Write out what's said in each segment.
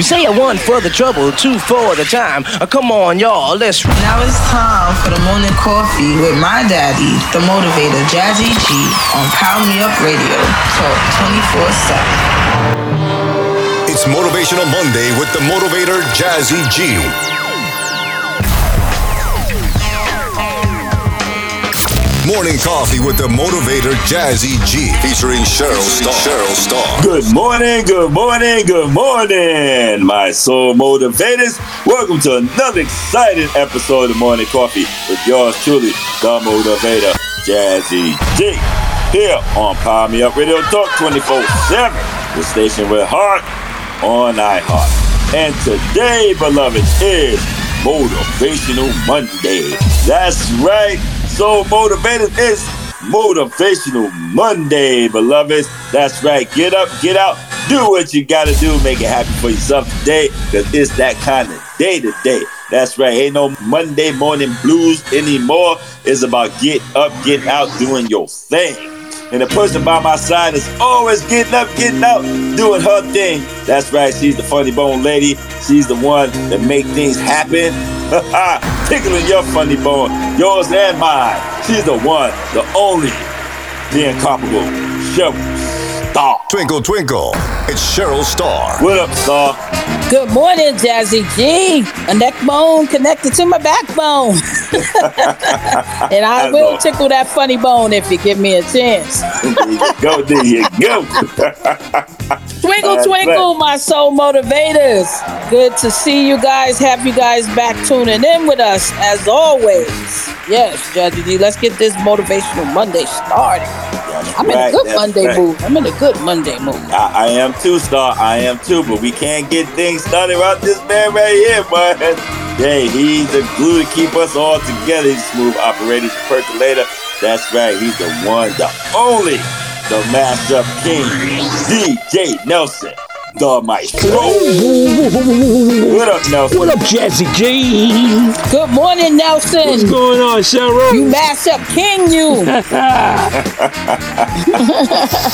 You say a one for the trouble, two for the time. Uh, come on, y'all, let's. Now it's time for the morning coffee with my daddy, the motivator, Jazzy G, on Power Me Up Radio. Talk 24 7. It's Motivational Monday with the motivator, Jazzy G. Morning Coffee with the motivator Jazzy G featuring Cheryl Starr. Cheryl Starr. Good morning, good morning, good morning, my soul motivators. Welcome to another exciting episode of Morning Coffee with yours truly, the motivator Jazzy G. Here on Power Me Up Radio Talk 24 7, the station with heart on iHeart. And today, beloved, is Motivational Monday. That's right. So motivated is Motivational Monday, beloveds. That's right. Get up, get out, do what you gotta do, make it happen for yourself today, because it's that kind of day today. That's right. Ain't no Monday morning blues anymore. It's about get up, get out, doing your thing. And the person by my side is always getting up, getting out, doing her thing. That's right. She's the funny bone lady. She's the one that make things happen. Tickling your funny bone, yours and mine. She's the one, the only, the incomparable. Cheryl Star. Twinkle, twinkle. It's Cheryl Starr. What up, Star? Good morning, Jazzy G. A neck bone connected to my backbone. and I That's will all. tickle that funny bone if you give me a chance. There you go, there you go. Twinkle, That's twinkle, right. my soul motivators. Good to see you guys. Have you guys back tuning in with us as always. Yes, Jazzy G, let's get this motivational Monday started. I'm in a good Monday right. mood. I'm in a good Monday mood. I, I am too, Star. I am too, but we can't get things started without this man right here, man. Hey, he's the glue to keep us all together. He's a smooth operator, percolator. That's right. He's the one, the only, the mashup king, DJ Nelson, the maestro. What up, Nelson? What up, Jazzy G? Good morning, Nelson. What's going on, Cheryl? You mash up king, you.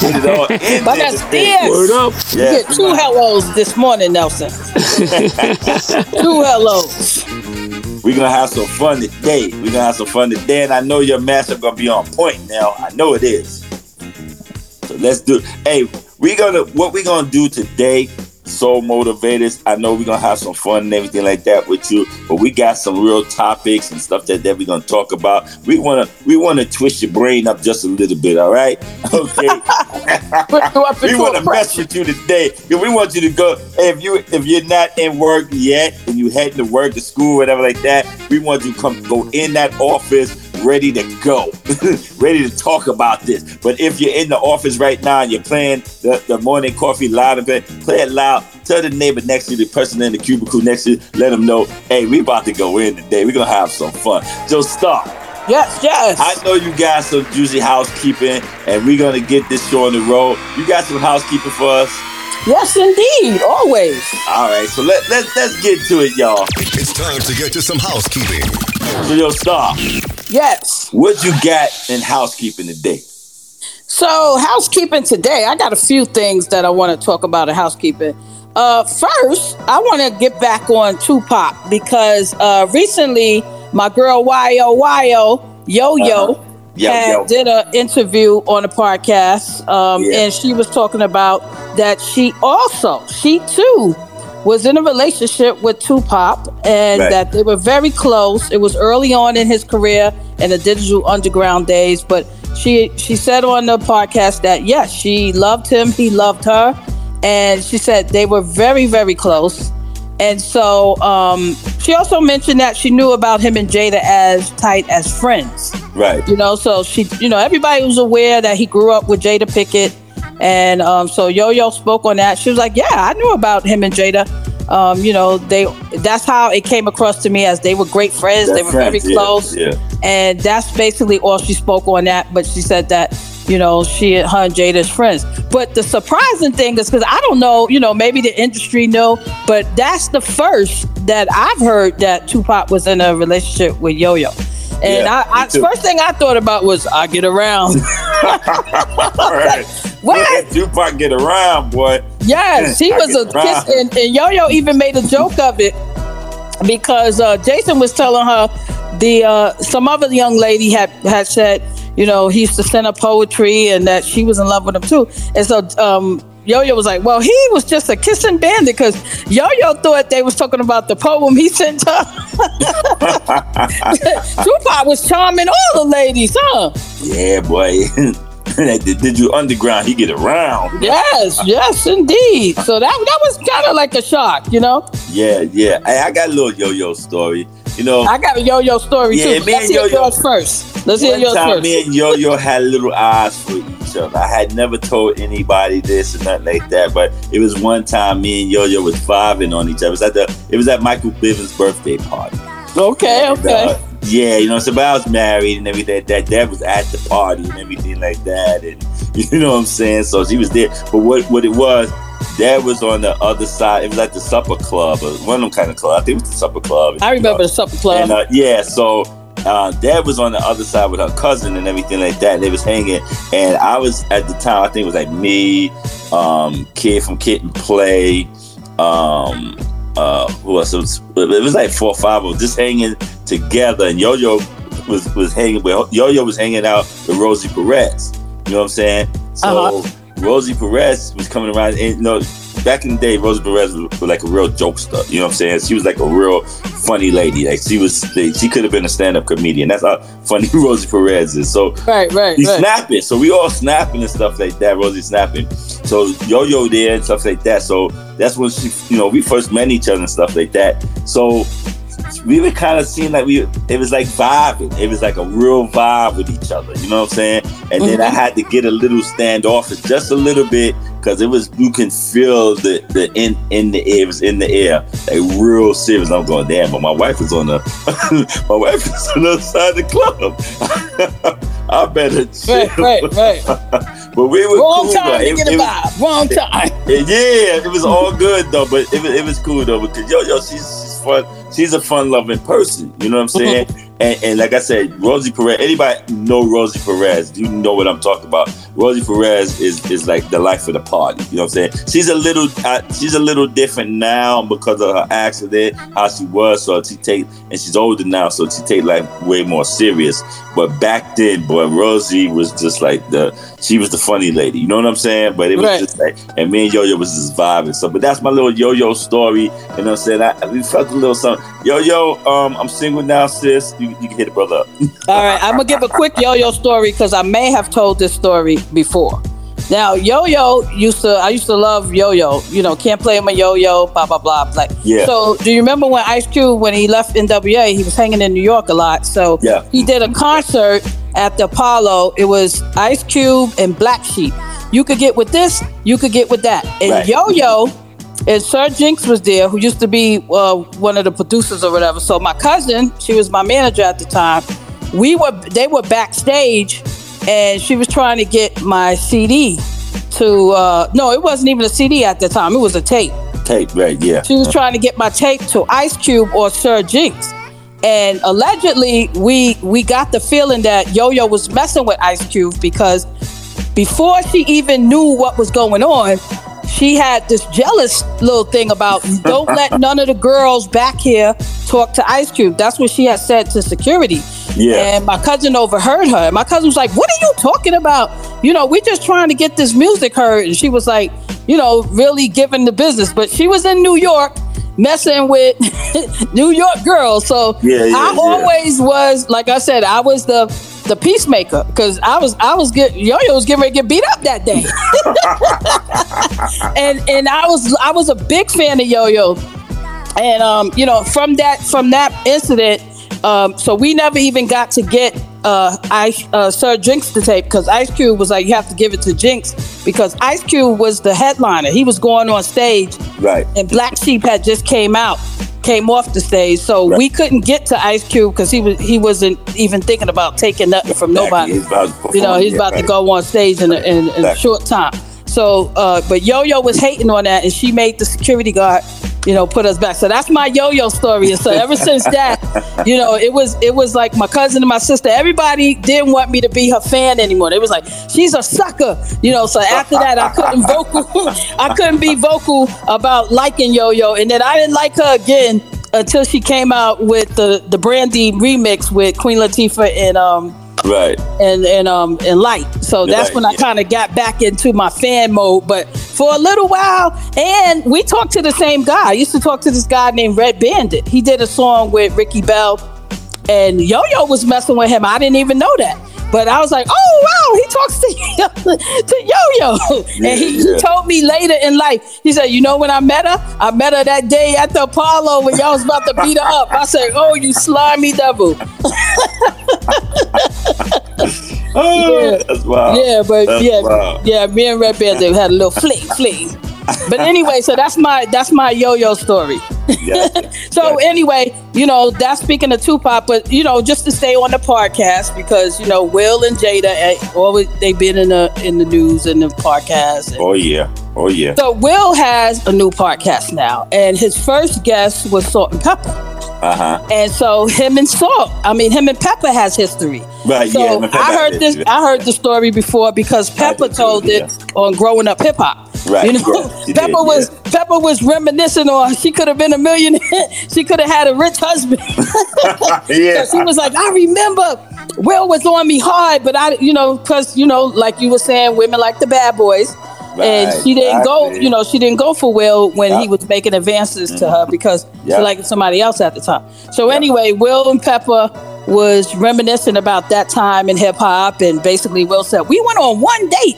Get it all But that's today. this. Word up. You Yeah, get two hellos this morning, Nelson. two hellos. We're gonna have some fun today. We're gonna have some fun today, and I know your mashup gonna be on point now. I know it is. So let's do. Hey, we gonna what we gonna do today? Soul motivators. I know we're gonna have some fun and everything like that with you, but we got some real topics and stuff that, that we're gonna talk about. We wanna we wanna twist your brain up just a little bit, all right? Okay. Put you up we wanna mess with you today. We want you to go. If you if you're not in work yet and you heading to work, to school, whatever like that, we want you to come go in that office ready to go, ready to talk about this. But if you're in the office right now and you're playing the, the morning coffee loud and play, play it loud. Tell the neighbor next to you, the person in the cubicle next to you, let them know, hey, we about to go in today. We're gonna have some fun. So stop. Yes, yes. I know you got some juicy housekeeping, and we're gonna get this show on the road. You got some housekeeping for us? yes, indeed. Always. All right, so let, let, let's get to it, y'all. It's time to get to some housekeeping. So, yo, Star, Yes. what you got in housekeeping today? So, housekeeping today, I got a few things that I want to talk about in housekeeping. Uh, first, I want to get back on Tupac because uh, recently my girl Yo Yo Yo Yo Uh-huh. Yo, yo. did an interview on a podcast, um, Yeah. and she was talking about that she also, she too, was in a relationship with Tupac, and Right. that they were very close. It was early on in his career in the digital underground days, but she she said on the podcast that yes, she loved him, he loved her, and she said they were very very close. And so um, she also mentioned that she knew about him and Jada as tight as friends. Right. You know, so she, you know, everybody was aware that he grew up with Jada Pickett, and um, so Yo Yo spoke on that. She was like, "Yeah, I knew about him and Jada. Um, you know, they. That's how it came across to me as they were great friends. They're they were very friends, yeah, close, yeah. and that's basically all she spoke on that. But she said that." You know, she and her and Jada is friends. But the surprising thing is because I don't know, you know, maybe the industry know, but that's the first that I've heard that Tupac was in a relationship with Yo Yo. And Yeah, I, I first thing I thought about was I get around. All right. What? Tupac get around, boy. Yes, he was a around. kiss, and, and Yo Yo even made a joke of it because uh, Jason was telling her the uh, some other young lady had had said, you know, he used to send her poetry and that she was in love with him too, and so. Um, Yo-Yo was like, well, he was just a kissing bandit because Yo-Yo thought they was talking about the poem he sent her. Tupac was charming all the ladies, huh? Yeah, boy. Did did you underground? He get around. Yes, yes, indeed. So that that was kind of like a shock, you know. Yeah, yeah. Hey, I got a little yo-yo story. You know, I got a yo-yo story Yeah, too. me Let's and hear Yo-Yo- yours first. Let's hear one yours time first. me and Yo-Yo had little eyes for each other. I had never told anybody this or nothing like that, but it was one time me and Yo-Yo was vibing on each other. It was at the it was at Michael Bivins' birthday party. okay, And, okay. uh, yeah, you know, so but I was married and everything. That dad was at the party and everything like that, and you know what I'm saying. So she was there. But what what it was, dad was on the other side. It was like the supper club or one of them kind of club. I think it was the supper club. I remember the supper club. And uh, yeah, so uh, dad was on the other side with her cousin and everything like that. And they was hanging, and I was at the time. I think it was like me, um, kid from Kid and Play, um, uh, who else? It was, it was like four or five of us just hanging together. And Yo Yo was was hanging with Yo Yo was hanging out with Rosie Perez. You know what I'm saying? So Uh-huh. Rosie Perez was coming around, and you know, back in the day, Rosie Perez was, was like a real jokester. You know what I'm saying? She was like a real funny lady. Like she was, she could have been a stand-up comedian. That's how funny Rosie Perez is. So right, right, we right. snapping. So we all snapping and stuff like that. Rosie snapping. So Yo Yo there and stuff like that. So that's when she, you know, we first met each other and stuff like that. So we were kind of seeing like we, it was like vibing. It was like a real vibe with each other. You know what I'm saying? And then I mm-hmm. had to get a little standoffish, just a little bit, because it was you can feel the the in in the air. It was in the air, like real serious. I'm going damn, but my wife was on the my wife was on the other side of the club. I better chill. Right, right, right. But we were Wrong cool, time though. to It- get a it was- vibe. Wrong time. yeah, it was all good though, but it was, it was cool though because yo yo she's fun. She's a fun loving person. You know what I'm saying? and, and like I said, Rosie Perez. Anybody know Rosie Perez? You know what I'm talking about. Rosie Perez is is like the life of the party. You know what I'm saying? She's a little uh, she's a little different now because of her accident, how she was. So she take and she's older now, so she take life way more serious. But back then, boy, Rosie was just like the she was the funny lady. You know what I'm saying? But it was Right. just like, and me and Yo Yo was just vibing. So, but that's my little Yo Yo story. You know what I'm saying? I, we felt a little something. Yo Yo, um, I'm single now, sis. You, you can hit a brother up. All right, I'm gonna give a quick yo-yo story because I may have told this story before. Now, yo-yo used to, I used to love yo-yo. You know, can't play him a yo-yo, blah blah blah. Like, Yeah. So, do you remember when Ice Cube, when he left NWA, he was hanging in New York a lot. So, Yeah. he did a concert at the Apollo. It was Ice Cube and Black Sheep. You could get with this, you could get with that, and Right. yo-yo. And Sir Jinx was there, who used to be uh, one of the producers or whatever. So my cousin, she was my manager at the time. We were, they were backstage, and she was trying to get my CD to. Uh, no, it wasn't even a CD at the time. It was a tape. Tape, right? Yeah. She was trying to get my tape to Ice Cube or Sir Jinx. And allegedly, we we got the feeling that Yo Yo was messing with Ice Cube because before she even knew what was going on, she had this jealous little thing about don't let none of the girls back here talk to Ice Cube. That's what she had said to security. Yeah. And my cousin overheard her. My cousin was like, What are you talking about? You know, we're just trying to get this music heard. And she was like, you know, really giving the business. But she was in New York messing with New York girls. So Yeah, yeah, I yeah. always was, like I said, I was the the peacemaker because I was I was get Yo Yo was getting ready to get beat up that day. and and I was I was a big fan of Yo Yo. And um, you know, from that from that incident, um, so we never even got to get uh, Ice uh, Sir Jinx the tape because Ice Cube was like, you have to give it to Jinx because Ice Cube was the headliner. He was going on stage, Right. and Black Sheep had just came out, came off the stage, so Right. we couldn't get to Ice Cube because he was he wasn't even thinking about taking nothing from nobody He's about perform, you know, he's yeah, about to go on stage in a, in, in a short time. So, uh, but Yo Yo was hating on that, and she made the security guard you know, put us back. So that's my yo-yo story. And so ever since that, you know, it was it was like my cousin and my sister. Everybody didn't want me to be her fan anymore. It was like she's a sucker, you know. So after that, I couldn't vocal. I couldn't be vocal about liking yo-yo, and then I didn't like her again until she came out with the the Brandy remix with Queen Latifah and um Right. and and um and light. So that's Right, when I yeah. kind of got back into my fan mode. But for a little while, and we talked to the same guy. I used to talk to this guy named Red Bandit. He did a song with Ricky Bell, and Yo Yo was messing with him. I didn't even know that. But I was like, oh wow, he talks to to Yo Yo, and he, yeah. told me later in life. He said, you know when I met her, I met her that day at the Apollo when y'all was about to beat her up. I said, oh you slimy devil. Oh, Yeah. that's wild. Yeah, but That's yeah, wild. yeah, me and Red Bandit had a little fling, fling. But anyway, so that's my that's my yo-yo story. Yeah. So anyway, you know, that's speaking of Tupac, but you know, just to stay on the podcast because you know, Will and Jada eh, always they've been in the in the news and the podcast. And- Oh yeah. Oh yeah. so Will has a new podcast now, and his first guest was Salt-N-Pepa. Uh huh. And so him and Salt, I mean him and Pepa has history. Right. So yeah. him and Pepa I heard this. I heard the story before because Pepa told it on growing up hip hop. Right, You know, yeah, Pepa did, was Pepa was reminiscing on she could have been a millionaire. she could have had a rich husband. yeah. she was like, I remember Will was on me hard, but I, you know, because you know, like you were saying, women like the bad boys. and she didn't go, you know, she didn't go for Will when he was making advances to her mm-hmm. because Yeah. she liked somebody else at the time. So anyway, Will and Pepa was reminiscing about that time in hip hop, and basically Will said, "We went on one date.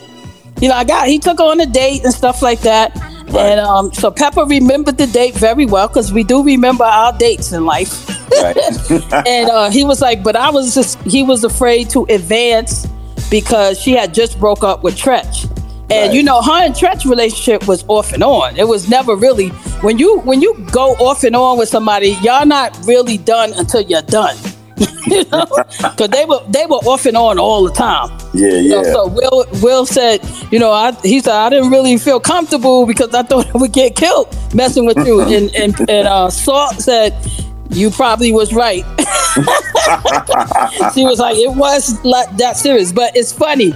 You know, I got he took on a date and stuff like that." Right. And um, so Pepa remembered the date very well because we do remember our dates in life. Right. and uh, he was like, but I was just he was afraid to advance because she had just broke up with Treach. And Right. you know, her and Treach relationship was off and on. It was never really when you when you go off and on with somebody, y'all not really done until you're done. you know, because they were they were off and on all the time. yeah. Yeah. so Will Will said, you know, I, he said I didn't really feel comfortable because I thought I would get killed messing with you. and and and uh, Salt said, you probably was right. she was like, it was like that serious, but it's funny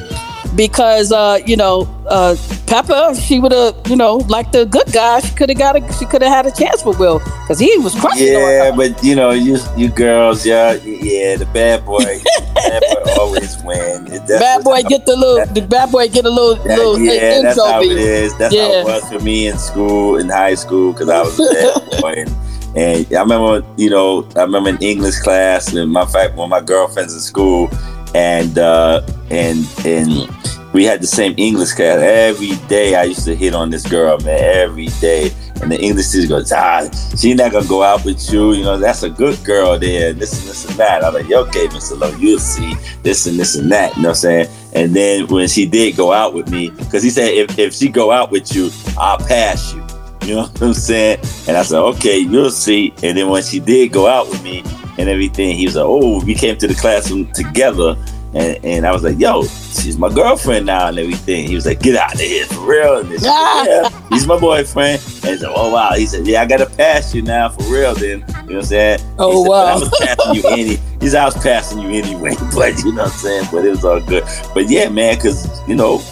because uh, you know uh, Pepa, she would have, you know, like the good guy, she could have got a, she could have had a chance with Will because he was crushing on Yeah, her. but you know, you you girls, yeah, yeah, the bad boy, bad boy always win. That's Bad boy get the little, the bad boy get a little, that- little yeah, that's how it is. That's how it was for me in school, in high school, because I was a bad boy. And, and I remember, you know, I remember in English class, and my fact, one of my girlfriends in school, and uh, and and we had the same English class every day. I used to hit on this girl, man, every day. And the English teacher goes, ah, she not gonna go out with you. You know, that's a good girl there. This and this and that. I'm like, okay, Mr. Lowe, you'll see this and this and that. You know what I'm saying? And then when she did go out with me, because he said, if, if she go out with you, I'll pass you. You know what I'm saying? And I said, okay, you'll see. And then when she did go out with me and everything, he was like, oh, we came to the classroom together. And, and I was like, yo, she's my girlfriend now and everything. He was like, get out of here for real. And said, yeah, he's my boyfriend. And he said, oh, wow. He said, yeah, I got to pass you now for real then. You know what I'm saying? Oh, said, wow. I was passing you any. He said, I was passing you anyway. But you know what I'm saying? But it was all good. But yeah, man, because, you know,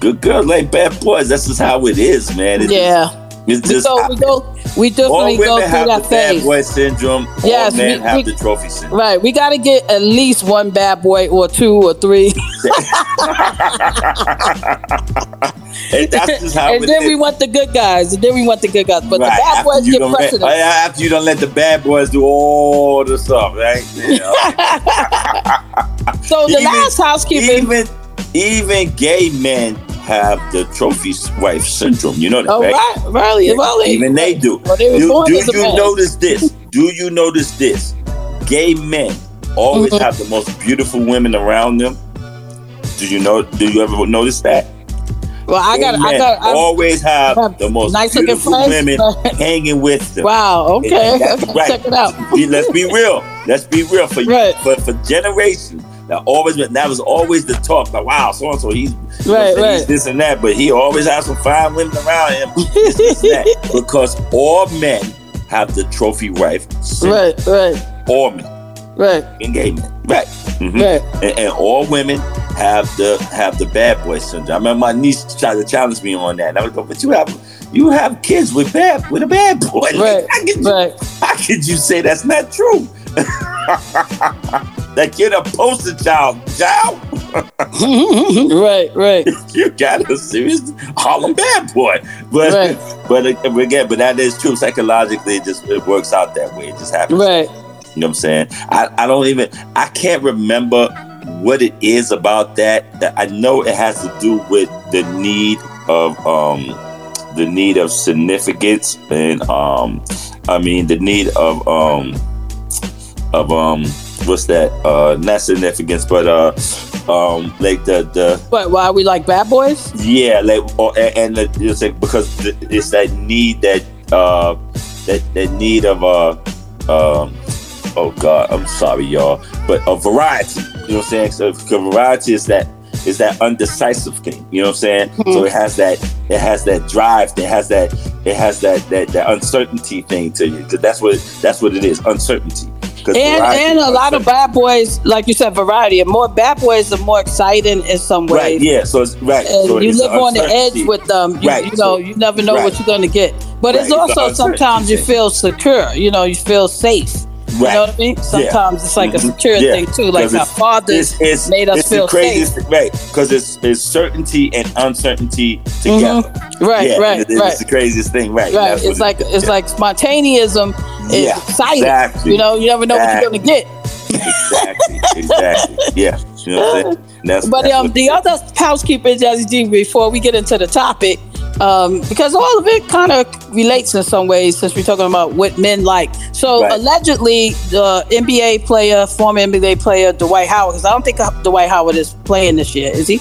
good girls like bad boys. That's just how it is, man. It's Yeah. Just, it's just so we go, we definitely go through have that the bad boy syndrome. Yes, all men we- have we- the trophy syndrome. Right, we got to get at least one bad boy or two or three, And that's just how and then is. we want the good guys, and then we want the good guys. But Right, the bad after boys you get done let- after you don't let the bad boys do all the stuff, right? You know? so the even- last housekeeping. even even gay men have the trophy wife syndrome. You know that, oh right? right, really, really. Even they do. Well, they do do you man. notice this? Do you notice this? Gay men always Mm-hmm. have the most beautiful women around them. Do you know? Do you ever notice that? Well, I got, I got. I, always have have the most nice-looking beautiful friends. women hanging with them. wow. Okay, okay, right. check it out. Let's be real. Let's be real for Right. for, for generations. That always been that was always the talk. Like, wow, so and so he's Right, he's right. this and that, but he always has some fine women around him. This, this, that. Because all men have the trophy wife. Right, right, All men right, engagement. Right. Mhm. right. And, and all women have the have the bad boy syndrome. I remember my niece tried to challenge me on that. And I was like, but you have you have kids with bad with a bad boy. Like, Right, how, could you, right. how could you say that's not true? that you're the poster child, child. right, right. You got a serious Harlem bad boy. But Right. but uh, again, but that is true. Psychologically, it just it works out that way. It just happens. Right. You know what I'm saying? I, I don't even I can't remember what it is about that. That I know it has to do with the need of um the need of significance and um I mean the need of um of um what's that uh not significance but uh um like the the But why we like bad boys? yeah, like or, and, and the, it's like because it's that need that uh that that need of uh um oh god, I'm sorry y'all, but a variety. You know what I'm saying? so variety is that is that undecisive thing. You know what I'm saying? So it has that it has that drive. It has that it has that that, that uncertainty thing to you because that's what that's what it is uncertainty. And and a lot of bad boys, like you said, variety. And more bad boys are more exciting in some ways. right yeah so it's right And so you it's live on the edge with them. You, Right, you know, so- you never know what you're gonna get. But it's Right, it's also sometimes you feel secure. You know, you feel safe. You know what I mean? Sometimes it's like a Mhm. secure Yeah. thing too. Like our it's- fathers it's, it's, made us it's feel the craziest, safe. right? Because it's it's certainty and uncertainty together. Right, yeah, right, it- it's right. the craziest thing, right? Right. It's it- like it's like spontaneism is Yeah, exciting. exactly. You know, you never know what you're gonna get. exactly, exactly. Yeah, you know what I'm saying. That's, But that's um, the other housekeeping, Jazzy G, before we get into the topic, um, because all of it kind of relates in some ways since we're talking about what men like. So Right. allegedly, the NBA player, former NBA player Dwight Howard, because I don't think Dwight Howard is playing this year, is he?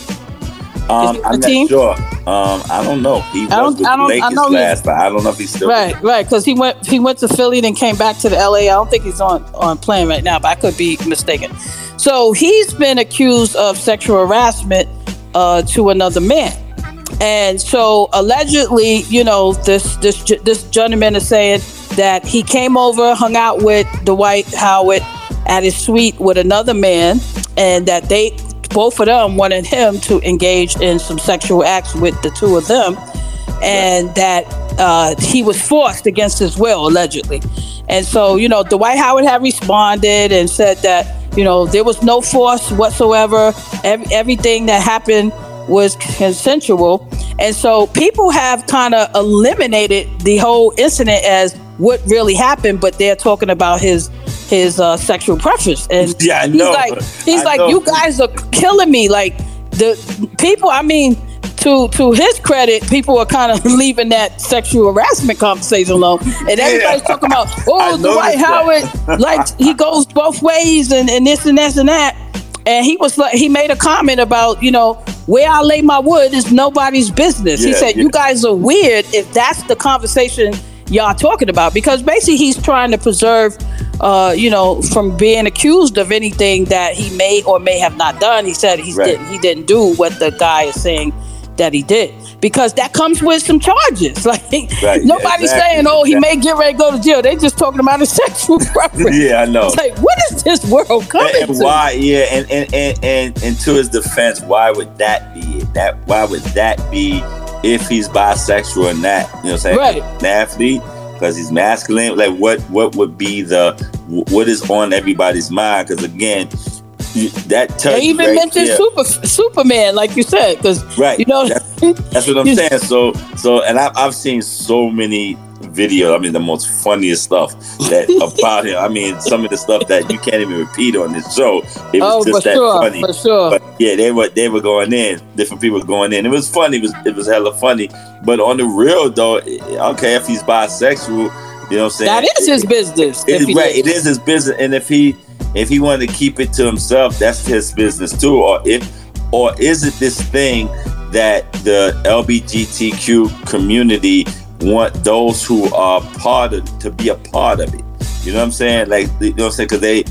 um, I'm on the not team? sure. Um, I don't know. He was I don't- with I don't- I Lakers know last, but I don't know if he's still Right, right, because he went he went to Philly, then came back to the LA. I don't think he's on on playing right now, but I could be mistaken. So he's been accused of sexual harassment uh, to another man, and so allegedly, you know, this this this gentleman is saying that he came over, hung out with Dwight Howard at his suite with another man, and that they both of them wanted him to engage in some sexual acts with the two of them and that uh, he was forced against his will, allegedly. And so, you know, Dwight Howard had responded and said that, you know, there was no force whatsoever. Ev- everything that happened was consensual. And so people have kind of eliminated the whole incident as what really happened, but they're talking about his his uh, sexual preference. And Yeah, I he's know. like, he's I like, know. you guys are killing me. Like the people, I mean, to to his credit, people are kind of leaving that sexual harassment conversation alone, and everybody's talking about, oh, Dwight Howard, like he goes both ways, and and this and this and that. And he was like, he made a comment about, you know, where I lay my wood is nobody's business. he said, yeah. you guys are weird if that's the conversation y'all talking about because basically he's trying to preserve uh you know from being accused of anything that he may or may have not done he said he Right. didn't he didn't do what the guy is saying that he did. Because that comes with some charges. Like Right, nobody's exactly, saying oh he exactly. may get ready to go to jail. They're just talking about his sexual preference. Yeah, I know. it's like what is this world coming and, and to? why yeah and and, and and and to his defense why would that be that why would that be if he's bisexual or not you know what i'm saying Right. an athlete? Because he's masculine? Like what what would be the what is on everybody's mind? Because again you- that they even right mentioned there- super superman like you said because Right. you know That's what I'm You- saying. So, so, and I've, I've seen so many videos. I mean, the most funniest stuff that about him. I mean, some of the stuff that you can't even repeat on this show. It was oh just for that sure funny. for sure But yeah, they were they were going in. Different people were going in. It was funny. It was it was hella funny. But on the real though, eh, okay, if he's bisexual, you know what I'm saying. that is his business It he right. is. It is his business, and if he if he wanted to keep it to himself, that's his business too. Or if or is it this thing that the LBGTQ community want those who are part of to be a part of it? You know what I'm saying? Like you know what I'm saying? Because they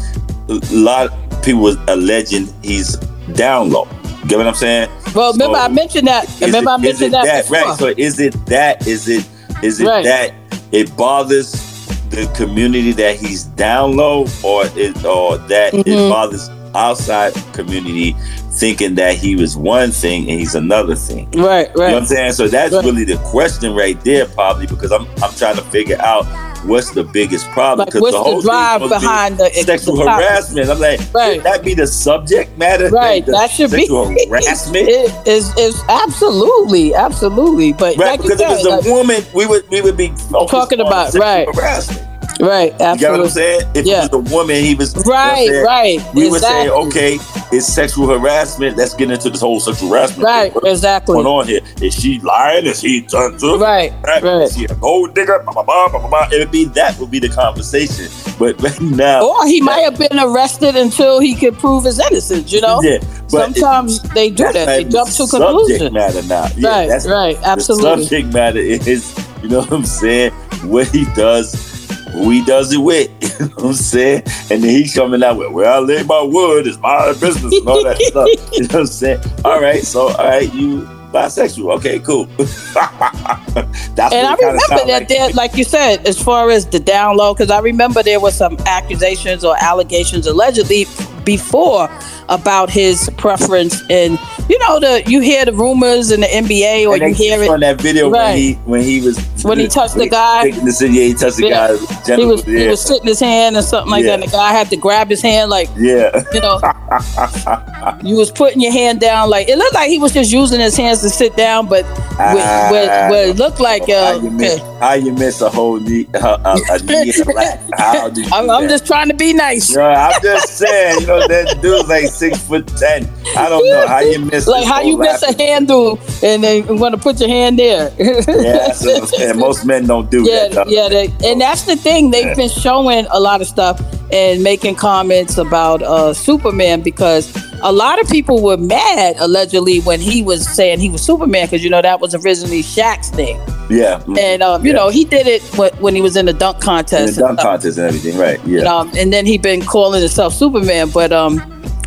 a lot of people was alleging he's down low. Get what I'm saying? Well, remember I mentioned that. Remember it- I mentioned that, before. Right. So is it that? Is it is it Right. that it bothers the community that he's down low, or it or that it Mhm. bothers outside community thinking that he was one thing and he's another thing. right, You know what I'm saying? So that's Right. really the question right there, probably because I'm I'm trying to figure out what's the biggest problem. Like, 'Cause what's the the whole drive thing be behind the sexual the harassment? I'm like, Right. should that be the subject matter? Right, that should be sexual harassment. It is is absolutely, absolutely. But Right, like because if it's said, a like- woman, we would we would be Talking about- sexual right. harassment. Right, You get what I'm saying? If Yeah. it was a woman, he was you know Right, right. We would say, okay, it's sexual harassment. Let's get into this whole sexual harassment. Right, What's exactly. going on here? Is she lying? Is he done to? Right, Right. right. Is he a gold digger? Blah, blah, blah, blah, blah. It would be that would be the conversation. But right now, Or he might have been arrested until he could prove his innocence. You know, yeah. But sometimes they do that. They jump to subject conclusions. matter now. Yeah, Right, that's right, absolutely. subject matter is, you know what I'm saying, what he does, who he does it with. You know what I'm saying? And then he's coming out with, well, I live by wood, it's my business and all that stuff. You know what I'm saying? All right, so all right, you bisexual. Okay, cool. That's And I remember that like. there, like you said, as far as the download, because I remember there was some accusations or allegations allegedly before about his preference and you know the you hear the rumors in the NBA or you hear it on that video Right. when he when he was When he touched the guy. the yeah, he touched the Yeah. guy. he was he was sitting his hand or something like Yeah. that and the guy had to grab his hand like yeah. you know you was putting your hand down like it looked like he was just using his hands to sit down but what, what, what it looked like how, uh, you miss, how you miss a whole knee, uh, a, a knee and a lap? How do you I'm, I'm just trying to be nice I'm just saying, you know, that dude's like six foot ten. I don't know how you miss. like how you miss a handle and then want to put your hand there. Yeah, that's what I'm saying. Most men don't do yeah, that. though. yeah, they, and that's the thing. They've been showing a lot of stuff and making comments about uh, Superman because a lot of people were mad allegedly when he was saying he was Superman because you know that was originally Shaq's thing, yeah. mm, and um, you Yeah. know he did it when he was in the dunk in contest. the dunk and contest and everything, right? Yeah. And, um, and then he been calling himself Superman. But um,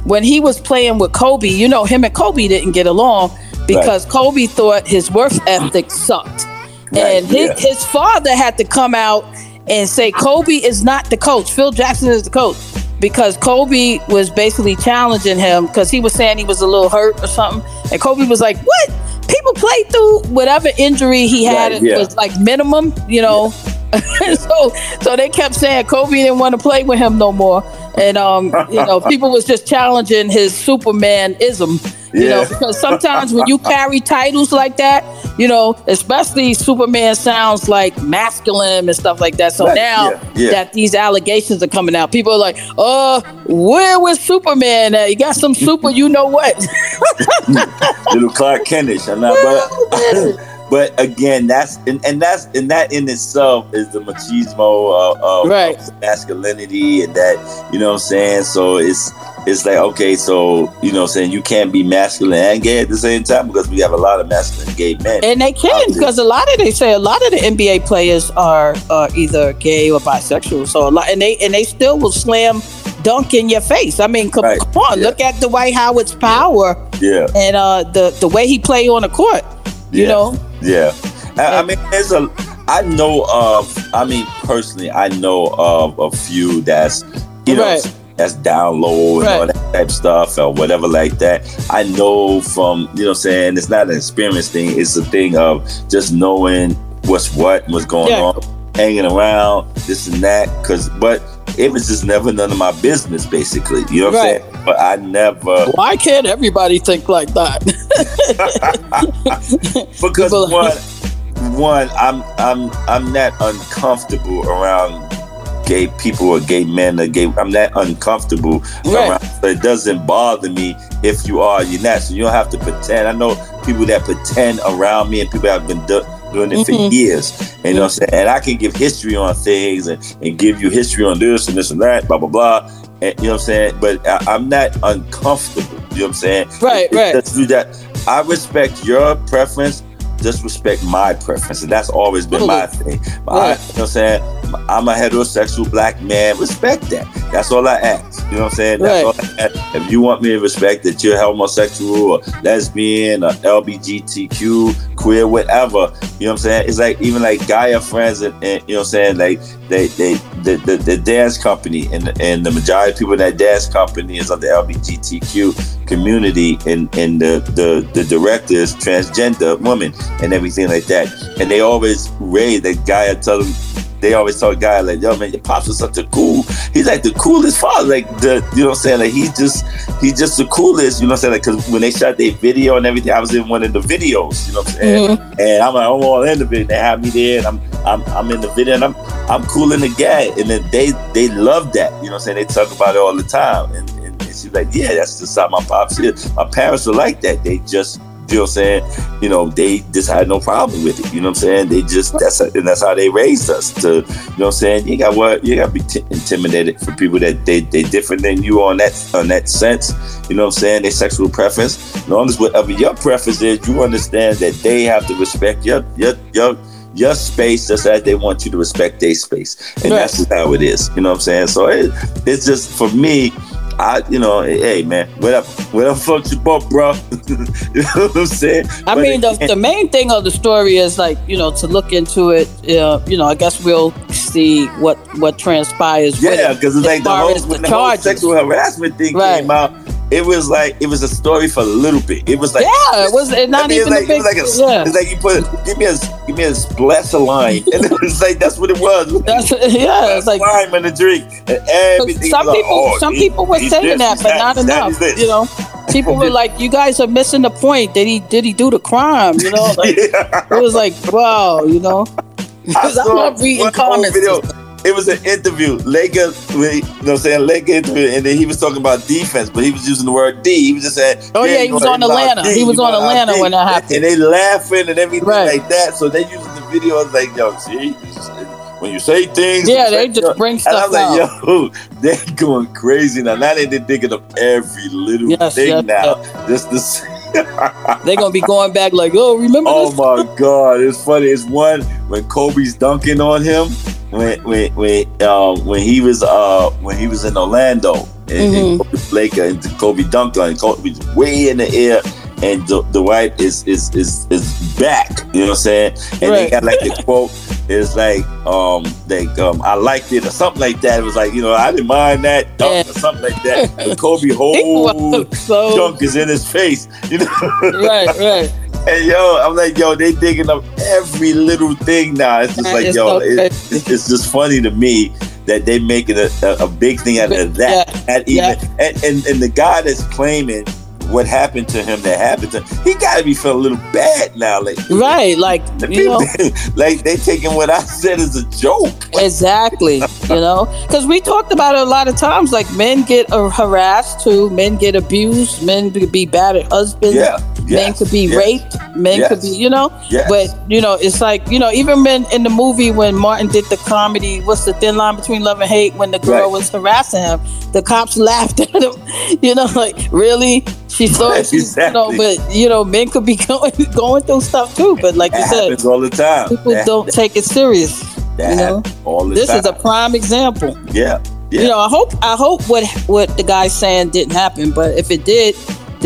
when he was playing with Kobe, you know, him and Kobe didn't get along because Kobe thought his work ethic sucked. Right, and his, yeah. his father had to come out and say Kobe is not the coach. Phil Jackson is the coach. Because Kobe was basically challenging him because he was saying he was a little hurt or something. And Kobe was like, What? People play through whatever injury he had Right, yeah. was like minimum, you know. so so they kept saying Kobe didn't want to play with him no more. And um, you know, people was just challenging his Supermanism. You know, because sometimes when you carry titles like that, you know, especially Superman sounds like masculine and stuff like that. So Right, now yeah, yeah. that these allegations are coming out, people are like, "Uh, where was Superman? at? You got some super, you know what?" little Clark Kentish. I'm not, but again, that's and, and that's and that in itself is the machismo uh, of, Right. of masculinity and that you know what I'm saying. So it's it's like okay, so you know what I'm saying you can't be masculine and gay at the same time because we have a lot of masculine gay men. And they can because a lot of they say a lot of the NBA players are are either gay or bisexual. So a lot and they and they still will slam dunk in your face. I mean, come, Right, come on, yeah. look at the Dwight Howard's power yeah, and uh the the way he play on the court. You Yeah. know, yeah. I, I mean, there's a. I know of. I mean, personally, I know of a few that's you know Right. that's down low and all that type stuff or whatever like that. I know from you know I'm saying it's not an experience thing. It's a thing of just knowing what's what, what's going Yeah. on, hanging around, this and that. Cause but it was just never none of my business, basically. You know what Right. I'm saying? But I never why can't everybody think like that? because People- one, one, I'm I'm I'm not uncomfortable around gay people or gay men or gay. I'm not uncomfortable Right. around. So it doesn't bother me if you are. You're not. So you don't have to pretend. I know people that pretend around me and people that have been do, doing it Mhm. for years. And you know what I'm saying? And I can give history on things and, and give you history on this and this and that, blah blah blah. And you know what I'm saying? But I, I'm not uncomfortable. You know what I'm saying? Right, It- right. Let's do that. I respect your preference. Just respect my preference, and that's always been my thing. I, you know what I'm saying? I'm a heterosexual black man. Respect that. That's all I ask. You know what I'm saying? That's Right. all I have. If you want me to respect that you're homosexual or lesbian or LBGTQ, queer, whatever, you know what I'm saying? It's like even like Gaia friends and, and you know what I'm saying? Like they they the, the, the dance company and and the majority of people in that dance company is of the LBGTQ community and and the the, the director is transgender woman and everything like that. And they always raise that I tell them they always tell guy like, yo man, your pops is such a cool he's like the coolest father. Like the you know what I'm saying? Like he's just he's just the coolest, you know what I'm saying? Like cause when they shot their video and everything, I was in one of the videos, you know what I'm saying? Mm-hmm. And I'm like, I'm all in the video. They have me there and I'm I'm I'm in the video and I'm I'm cool in the guy. And then they they love that, you know what I'm saying? They talk about it all the time. And, and, and she's like, Yeah, that's just how my pops is. My parents are like that. They just you know what I'm saying? You know, they just had no problem with it. You know what I'm saying? They just that's and that's how they raised us. To you know what I'm saying? You got what you got to be t- intimidated for people that they they different than you on that on that sense. You know what I'm saying? Their sexual preference. As long as whatever your preference is, you understand that they have to respect your your your your space just as they want you to respect their space. And Right. that's just how it is. You know what I'm saying? So it, it's just for me, I you know, hey man, whatever whatever floats your boat, bro. you know what I'm saying? I But mean, the, the main thing of the story is like you know to look into it. Uh, you know, I guess we'll see what what transpires. Yeah, it because it's as like the whole, when the whole sexual harassment thing Right. came out, it was like it was a story for a little bit. It was like Yeah, it was it not I mean, even like, a big. it was like a, yeah, it's like you put give me a give me a splash of lime, and it was like that's what it was. that's yeah. It's like lime in the drink, and everything. some like, people oh, some people were saying that, but not enough. You know, people were like, "You guys are missing the point. Did he did he do the crime?" You know, like Yeah. it was like, wow, you know. Because I, saw love reading comments. video. It was an interview. Lakers, you know what I'm saying? Lakers interview, and then he was talking about defense, but he was using the word D. He was just saying, Oh, yeah, he was on Atlanta. D, He was on Atlanta D. when that happened. And they laughing and everything Right. like that. So they using the video as like, yo, see, when you say things, Yeah, they just bring stuff. And I'm stuff like, yo, they going crazy now. Now they they digging up every little Yes, thing yes, now. Just to see. They're gonna be going back like, oh, remember Oh this? my god, it's funny. It's one when Kobe's dunking on him when when when um when he was uh when he was in Orlando and, and Kobe Laker and Kobe dunked on him. Kobe was way in the air and the, the white is is is is back. You know what I'm saying? And they got like the quote is like um like um I liked it or something like that. It was like, you know, I didn't mind that dunk Yeah. or something like that. But Kobe whole so junk is in his face. You know? right, right. And yo, I'm like, yo, they digging up every little thing now. It's just That like, yo, so it, it's, it's just funny to me that they making a, a, a big thing out of that. Yeah, That even, yeah. and, and and the guy that's claiming what happened to him that happened to him, he got to be feeling a little bad now. Like, Right, like you know, like they taking what I said as a joke. exactly. You know, because we talked about it a lot of times. Like men get uh, harassed too, men get abused, men could be bad at husbands. Yeah, Men could be yes, raped. Men Yes. could be, you know. Yes. But you know, it's like you know, even when in the movie when Martin did the comedy, what's the thin line between love and hate? When the girl Right. was harassing him, the cops laughed at him. You know, like really, she thought, Right, she's, you know. exactly. But you know, men could be going going through stuff too. But like you said, happens all the time. people That- don't take it serious. that you know, all the this time. is a prime example. yeah, yeah. You know, I hope I hope what what the guy's saying didn't happen, but if it did,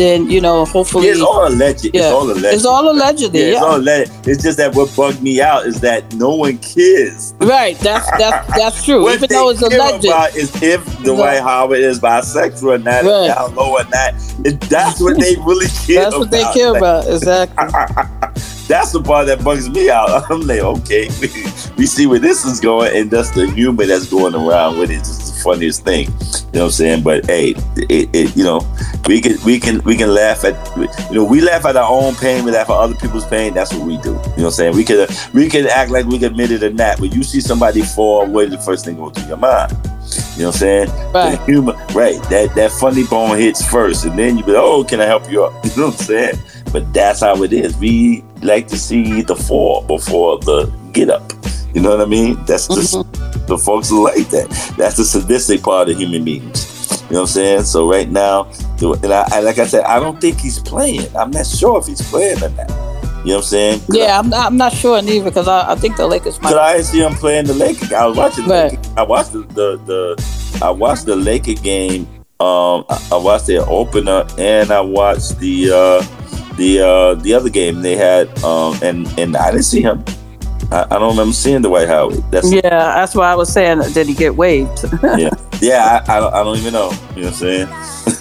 then you know, hopefully, it's all alleged. It's yeah, all alleged. it's all allegedly. Yeah, Yeah, it's all alleged. It's just that what bugged me out is that no one cares. right. That's that's that's true. What Even they though it's care alleged, about is if Dwight Howard is bisexual or not, Right. down low or not. It- that's what they really care that's about. what they care about. Exactly. That's the part that bugs me out. I'm like, okay, we, we see where this is going, and that's the humor that's going around with it. It's the funniest thing. You know what I'm saying? But hey, it, it you know, we can we can we can laugh at you know we laugh at our own pain, we laugh at other people's pain. That's what we do. You know what I'm saying? We could we can act like we admitted or not. but you see somebody fall, what is the first thing go through your mind? You know what I'm saying? Right. The humor, right? That that funny bone hits first, and then you be, oh, can I help you up? You know what I'm saying? But that's how it is. We like to see the fall before the get up. You know what I mean? That's just the folks are like that. That's the sadistic part of human beings. You know what I'm saying? So right now, and I, I- like I said, I don't think he's playing. I'm not sure if he's playing or not. You know what I'm saying? Yeah, I'm not, I'm not sure neither because I, I think the Lakers might. I see him playing the Lakers. I was watching. The Right. Lakers. I watched the the, the I watched the Laker game. Um, I, I watched their opener, and I watched the uh, the uh, the other game they had. Um, and and I didn't see him. I, I don't remember seeing Dwight Howard. That's Yeah, that's why I was saying, did he get waived? yeah, yeah. I, I, don't, I don't even know. You know what I'm saying?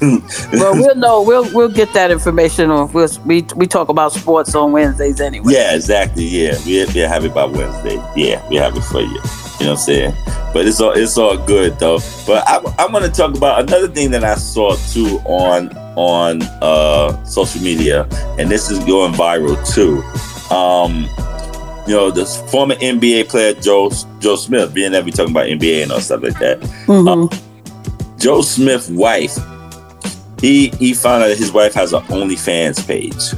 well, we'll know. We'll we'll get that information. On, we'll, we we talk about sports on Wednesdays anyway. Yeah, exactly. Yeah, we we have it by Wednesday. Yeah, we have it for you. You know what I'm saying? But it's all it's all good though. But I I want to talk about another thing that I saw too on on uh, social media, and this is going viral too. Um, you know, this former NBA player Joe Joe Smith, being that we talking about NBA and all stuff like that. Mhm. Um, Joe Smith's wife, he he found out that his wife has an OnlyFans page.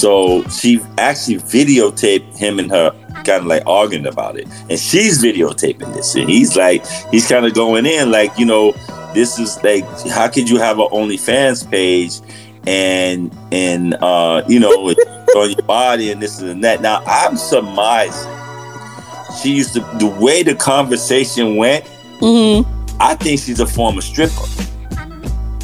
So she actually videotaped him and her kind of like arguing about it. And she's videotaping this. And he's like, he's kind of going in like, you know, this is like, how could you have an OnlyFans page and and uh, you know, on your body and this and that. Now I'm surmising she used to the way the conversation went, Mhm. I think she's a former stripper.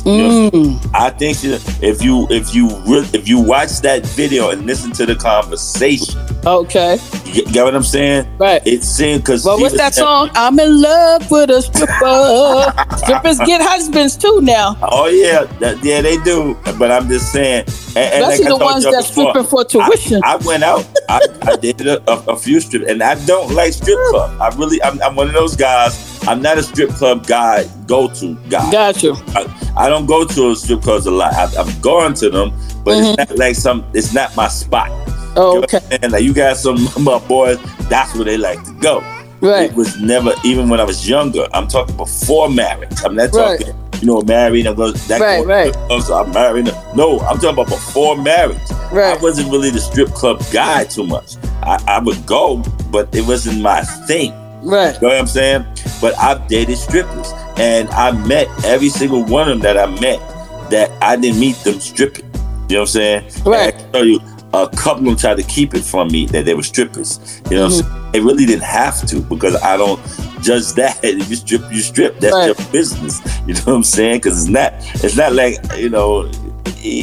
You know, Mm. I think she, if you if you re- if you watch that video and listen to the conversation, Okay. you get, what I'm saying? Right. It's seemed because Well, what's that song? I'm in love with a stripper. Strippers get husbands too now, Oh yeah, that, yeah they do. But I'm just saying, and, like especially I the ones that's before, stripping for tuition. I, I went out. I, I did a, a, a few strip, and I don't like strip club. I really, I'm, I'm one of those guys. I'm not a strip club guy, go to guy. Got you. I, I don't go to a strip clubs a lot. I've, I've gone to them, but it's mm-hmm. not like some. It's not my spot. Oh, You okay. what Like you got some of my boys, that's where they like to go. Right. It was never even when I was younger. I'm talking before marriage. I'm not Right. talking, you know, married. I'm going that Right, right. Oh, so I'm married. No, I'm talking about before marriage. Right. I wasn't really the strip club guy too much. I, I would go, but it wasn't my thing. Right. You know what I'm saying? But I've dated strippers, and I met every single one of them that I met that I didn't meet them stripping. You know what I'm saying? Right. And I can tell you, a couple of them tried to keep it from me that they were strippers. You know, Mm-hmm. they really didn't have to because I don't judge that. If you strip, you strip. That's Right. your business. You know what I'm saying? Because it's not, it's not like you know.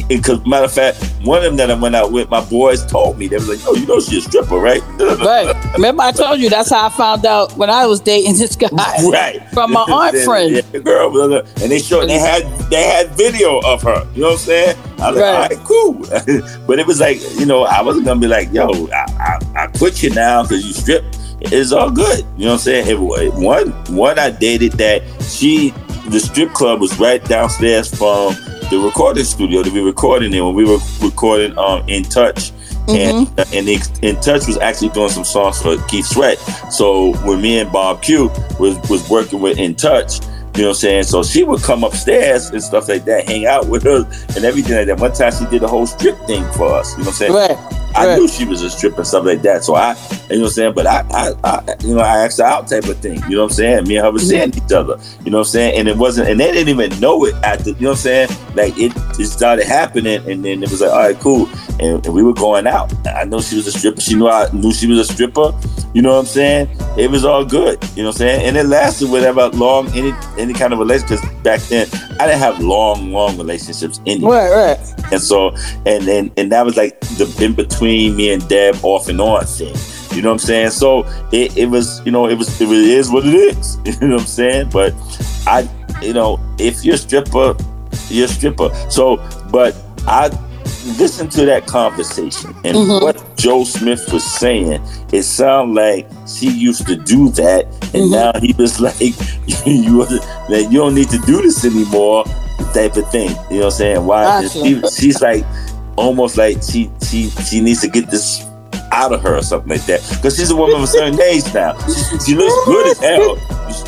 Because matter of fact, one of them that I went out with, my boys told me they was like, "Oh, you know she's a stripper, right?" Right. Remember, I told you that's how I found out when I was dating this guy. right From my aunt friend. yeah, the girl blah, blah, and they showed they had they had video of her you know what i'm saying i was Right. like all right cool but it was like you know i wasn't gonna be like yo i i, I quit you now because you stripped it's all good you know what i'm saying it, one one i dated that she the strip club was right downstairs from the recording studio that we were recording in when we were recording um in touch and Mm-hmm. uh, and in, in touch was actually doing some songs for Keith Sweat. So when me and Bob Q was was working with In Touch, you know what I'm saying? So she would come upstairs and stuff like that, hang out with us and everything like that. One time she did a whole strip thing for us, you know what I'm saying? Right. I right. knew she was a stripper and stuff like that. So I, you know what I'm saying? But I, I, I, you know, I asked her out type of thing. You know what I'm saying? Me and her were seeing each other. You know what I'm saying? And it wasn't, and they didn't even know it at the, you know what I'm saying? Like it, it started happening, and then it was like, all right, cool. And, and we were going out. I know she was a stripper. She knew I knew she was a stripper. You know what I'm saying? It was all good. You know what I'm saying? And it lasted whatever long any any kind of relationship. Because back then I didn't have long, long relationships anyway. Right. Right. And so, and then, and that was like the in between me and Deb off and on thing. You know what I'm saying? So it, it was, you know, it was, it is what it is. You know what I'm saying? But I, you know, if you're a stripper, you're a stripper. So, but I listened to that conversation and Mhm. what Joe Smith was saying. It sounded like she used to do that, and Mhm. now he was like, you, that you don't need to do this anymore type of thing. You know what I'm saying? Why? She, she's like almost like she she she needs to get this out of her or something like that because she's a woman of a certain age now. She, she looks good as hell.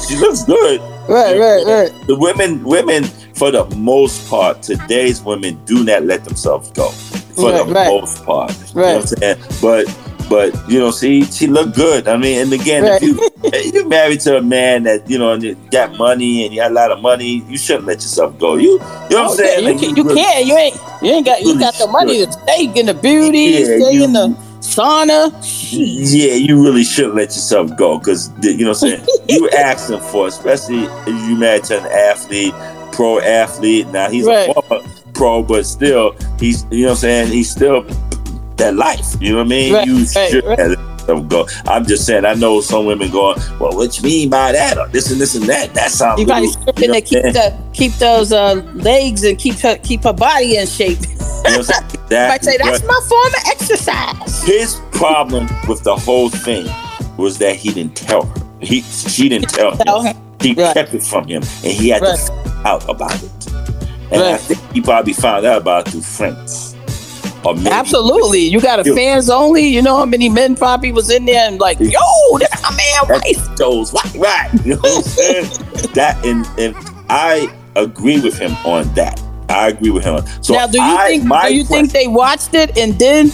She looks good. Right. Right. Right. The women women for the most part today's women do not let themselves go for Right, the right. most part. You know Right. what I'm saying? But but you know, see, she looked good. I mean, and again, Right. if you if you're married to a man that you know and you got money and you got a lot of money, you shouldn't let yourself go. You you know what I'm Okay, saying? you, Like, can, you really- can't. You ain't. You ain't got. You got the money should. to stay in the beauty, Yeah, stay you- in the sauna. Yeah, you really shouldn't let yourself go because you know what I'm saying. you asking for, especially if you married to an athlete, pro athlete. Now he's Right. a former pro, but still, he's you know what I'm saying. He's still that life. You know what I mean? Right, you right, should right. yourself go. I'm just saying. I know some women going, well, what you mean by that? Or this and this and that. That sounds. You probably stripping to keep the keep those uh, legs and keep her keep her body in shape. You know what I'm saying? Say that's my form of exercise. His problem with the whole thing was that he didn't tell her. He she didn't tell Tell him. him. He Right. kept it from him, and he had Right. to find out about it. And I think he probably found out about it through friends, Absolutely, you got a fans only. You know how many men probably was in there and like, yo, that's my man wife. those right, right. You know what I'm saying? that and and I agree with him on that. I agree with him. So now, do you I, think do you think they watched it and then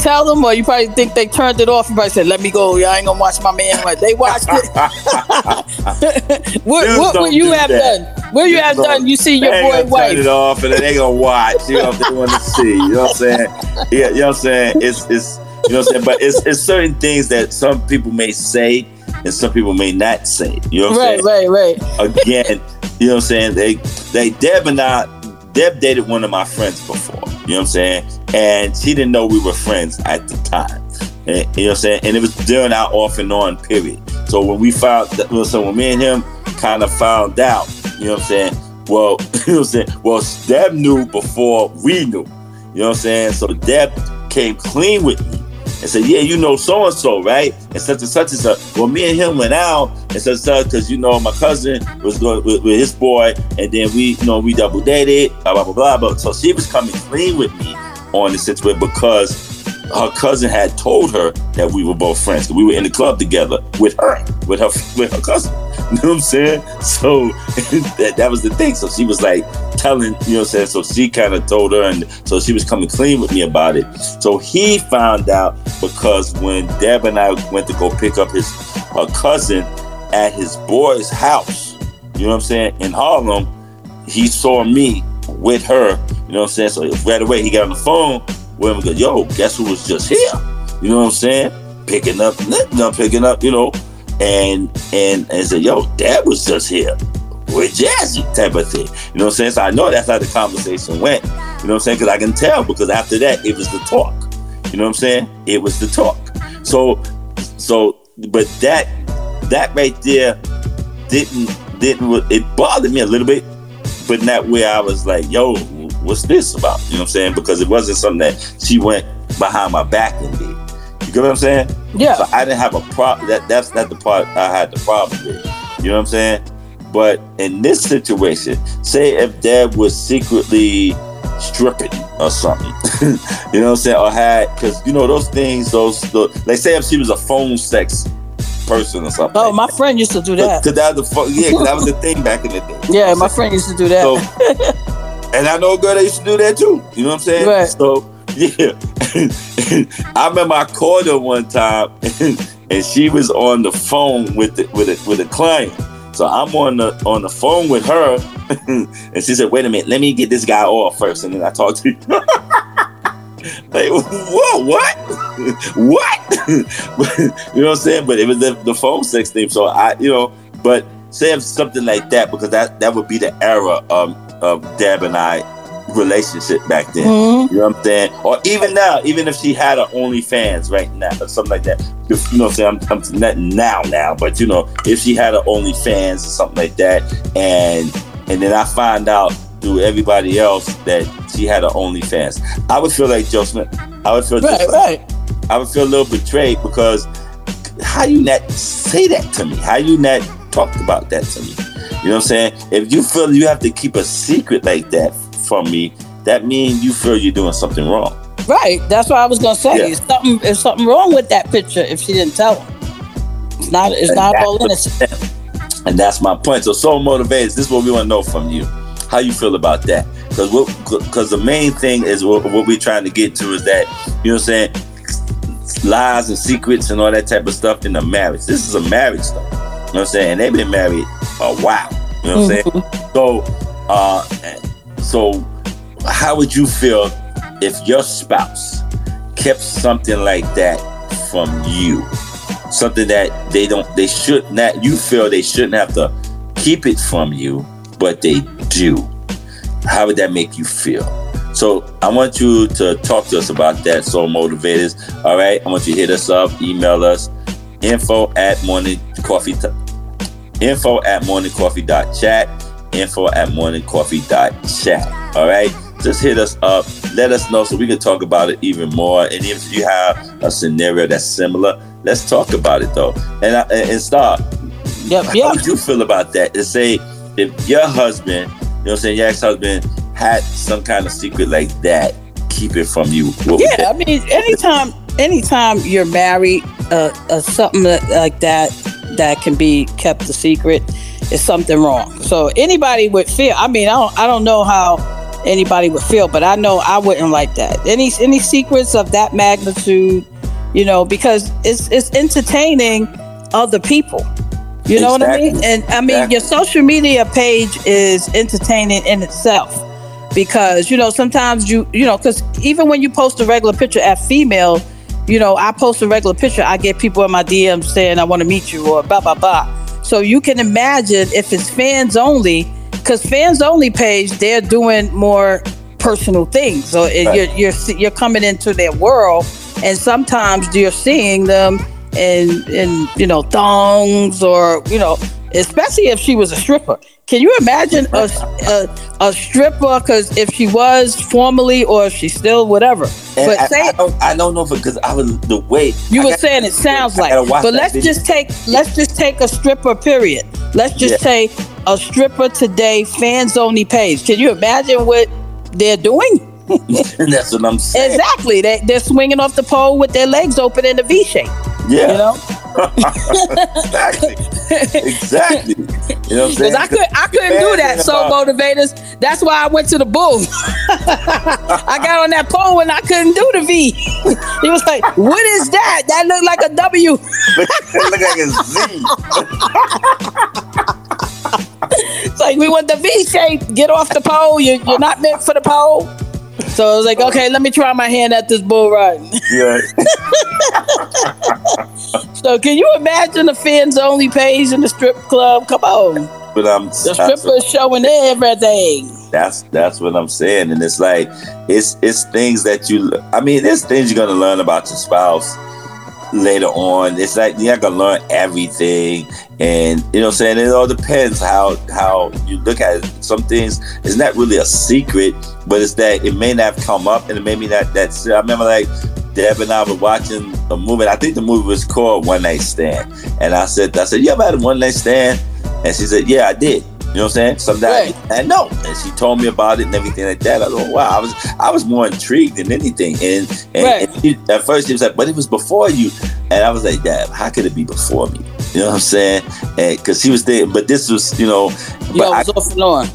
tell them, or you probably think they turned it off and probably said, "Let me go. I ain't gonna watch my man." Like they watched it. what what would you do have that. done? What you have done? You see your boy gonna turn it off and then they gonna watch. You know what they want to see. You know what I'm saying? Yeah, you know what I'm saying? It's it's you know what I'm saying? But it's it's certain things that some people may say and some people may not say. You know what I'm Right, saying? right, right. Again, you know what I'm saying? They they Deb and I Deb dated one of my friends before. You know what I'm saying? And she didn't know we were friends at the time. And, you know what I'm saying? And it was during our off and on period. So when we found so when me and him kind of found out, you know what I'm saying? Well, you know what I'm saying? Well, Deb knew before we knew. You know what I'm saying? So Deb came clean with me and said, "Yeah, you know so and so, right?" And such and such and such. Well, me and him went out and such and such because you know my cousin was going with, with his boy, and then we, you know, we double dated, blah blah blah blah. But so she was coming clean with me on the situation because her cousin had told her that we were both friends. We were in the club together with her, with her, with her cousin. You know what I'm saying? So that, that was the thing. So she was like telling, you know what I'm saying? So she kind of told her, and so she was coming clean with me about it. So he found out because when Deb and I went to go pick up his her cousin at his boy's house, you know what I'm saying, in Harlem, he saw me with her, you know what I'm saying? So right away he got on the phone with him and goes, yo, guess who was just here? You know what I'm saying? Picking up, know, picking up, you know, and and and said, yo, Deb was just here with Jazzy type of thing. You know what I'm saying? So I know that's how the conversation went. You know what I'm saying? Because I can tell because after that it was the talk. You know what I'm saying? It was the talk. So so but that that right there didn't didn't it bothered me a little bit, but not where I was like, yo, what's this about? You know what I'm saying? Because it wasn't something that she went behind my back and did. You get what I'm saying? Yeah. So I didn't have a problem. That that's not the part I had the problem with. You know what I'm saying? But in this situation, say if Deb was secretly stripping or something, you know what I'm saying, or had because you know those things, those, those like say if she was a phone sex person or something. Oh, my friend used to do that. Cause that was the yeah, that was the thing back in the day. Yeah, my friend used to do that. So, and I know a girl that used to do that too. You know what I'm saying? Right. So yeah, I remember I called her one time, and she was on the phone with the, with a, with a client. So I'm on the on the phone with her, and she said, "Wait a minute, let me get this guy off first, and then I talk to you." Like, whoa, what? what? you know what I'm saying? But it was the, the phone sex thing. So I, you know, but say something like that because that that would be the era of of Deb and I relationship back then. Mhm. You know what I'm saying? Or even now, even if she had her OnlyFans right now or something like that. You know what I'm saying? I'm, I'm not now now, but you know, if she had her OnlyFans or something like that, and and then I find out through everybody else that she had her OnlyFans, I would feel like Joe Smith. I would feel just Right, like- right. I would feel a little betrayed because how you not say that to me? How you not talk about that to me? You know what I'm saying? If you feel you have to keep a secret like that from me, that means you feel you're doing something wrong. Right. That's what I was gonna say. Yeah. It's something there's something wrong with that picture if she didn't tell him. It's not it's And not all innocent. And that's my point. So so motivated. This is what we want to know from you. How you feel about that? Because what because the main thing is what, what we're trying to get to is that you know what I'm saying lies and secrets and all that type of stuff in a marriage. This is a marriage stuff. You know what I'm saying? And they've been married a while. You know what I'm saying? So uh so how would you feel if your spouse kept something like that from you, something that they don't, they should not, you feel they shouldn't have to keep it from you, but they do. How would that make you feel? So I want you to talk to us about that, Soul Motivators. All right. I want you to hit us up, email us, info at morning coffee, info at morningcoffee.chat, info at morningcoffee.chat. All right. Just hit us up, let us know so we can talk about it even more. And if you have a scenario that's similar, let's talk about it though. And I, and start. Yep, How yep. would you feel about that? To say if your husband, you know what I'm saying, your ex-husband had some kind of secret like that, keep it from you. What Yeah, I mean, anytime, anytime you're married, uh, uh, something like that that can be kept a secret is something wrong. So anybody would feel. I mean, I don't, I don't know how anybody would feel, but I know I wouldn't like that. Any any secrets of that magnitude, you know, because it's it's entertaining other people. You know what I mean? And I mean, Exactly. your social media page is entertaining in itself because you know sometimes you you know because even when you post a regular picture at female you know i post a regular picture i get people in my dms saying i want to meet you or blah blah blah so you can imagine if it's fans only because fans only page they're doing more personal things so Right. you're you're you're coming into their world and sometimes you're seeing them in in you know thongs or you know especially if she was a stripper. Can you imagine a, a, a stripper? Because if she was formerly or if she's still whatever. And but I, say I don't, I don't know because I was the way you I were got- saying it sounds like but let's video. just take let's just take a stripper period. Let's just Yeah. say a stripper today fans only page can you imagine what they're doing? That's what I'm saying. exactly. They, they're swinging off the pole with their legs open in a v shape Yeah, you know exactly, exactly. You know what I'm Because? I could I couldn't do that. Soul Motivators. That's why I went to the bull. I got on that pole and I couldn't do the V. he was like, "What is that? That looked like a W." look like a Z. It's like we want the V shape. Get off the pole. You, you're not meant for the pole. So I was like, okay, let me try my hand at this bull riding. Yeah. So can you imagine the fans only page in the strip club? Come on, But I'm the strippers showing everything. that's that's what I'm saying, and it's like it's it's things that you. I mean, there's things you're gonna learn about your spouse later on. It's like you're not gonna learn everything, and you know what I'm saying. It all depends how how you look at it. Some things it's not really a secret, but it's that it may not have come up, and it may be that that's. I remember like. Deb and I were watching a movie. I think the movie was called One Night Stand, and I said, "I said, you ever had a one night stand?" And she said, "Yeah, I did." You know what I'm saying? Sometimes Right. I know, and she told me about it and everything like that. I was like, oh, wow, I was I was more intrigued than anything. And and, Right. and she, at first she was like, but it was before you, and I was like, Dad, how could it be before me? You know what I'm saying? Because she was there, but this was, you know, but I, it was off and on.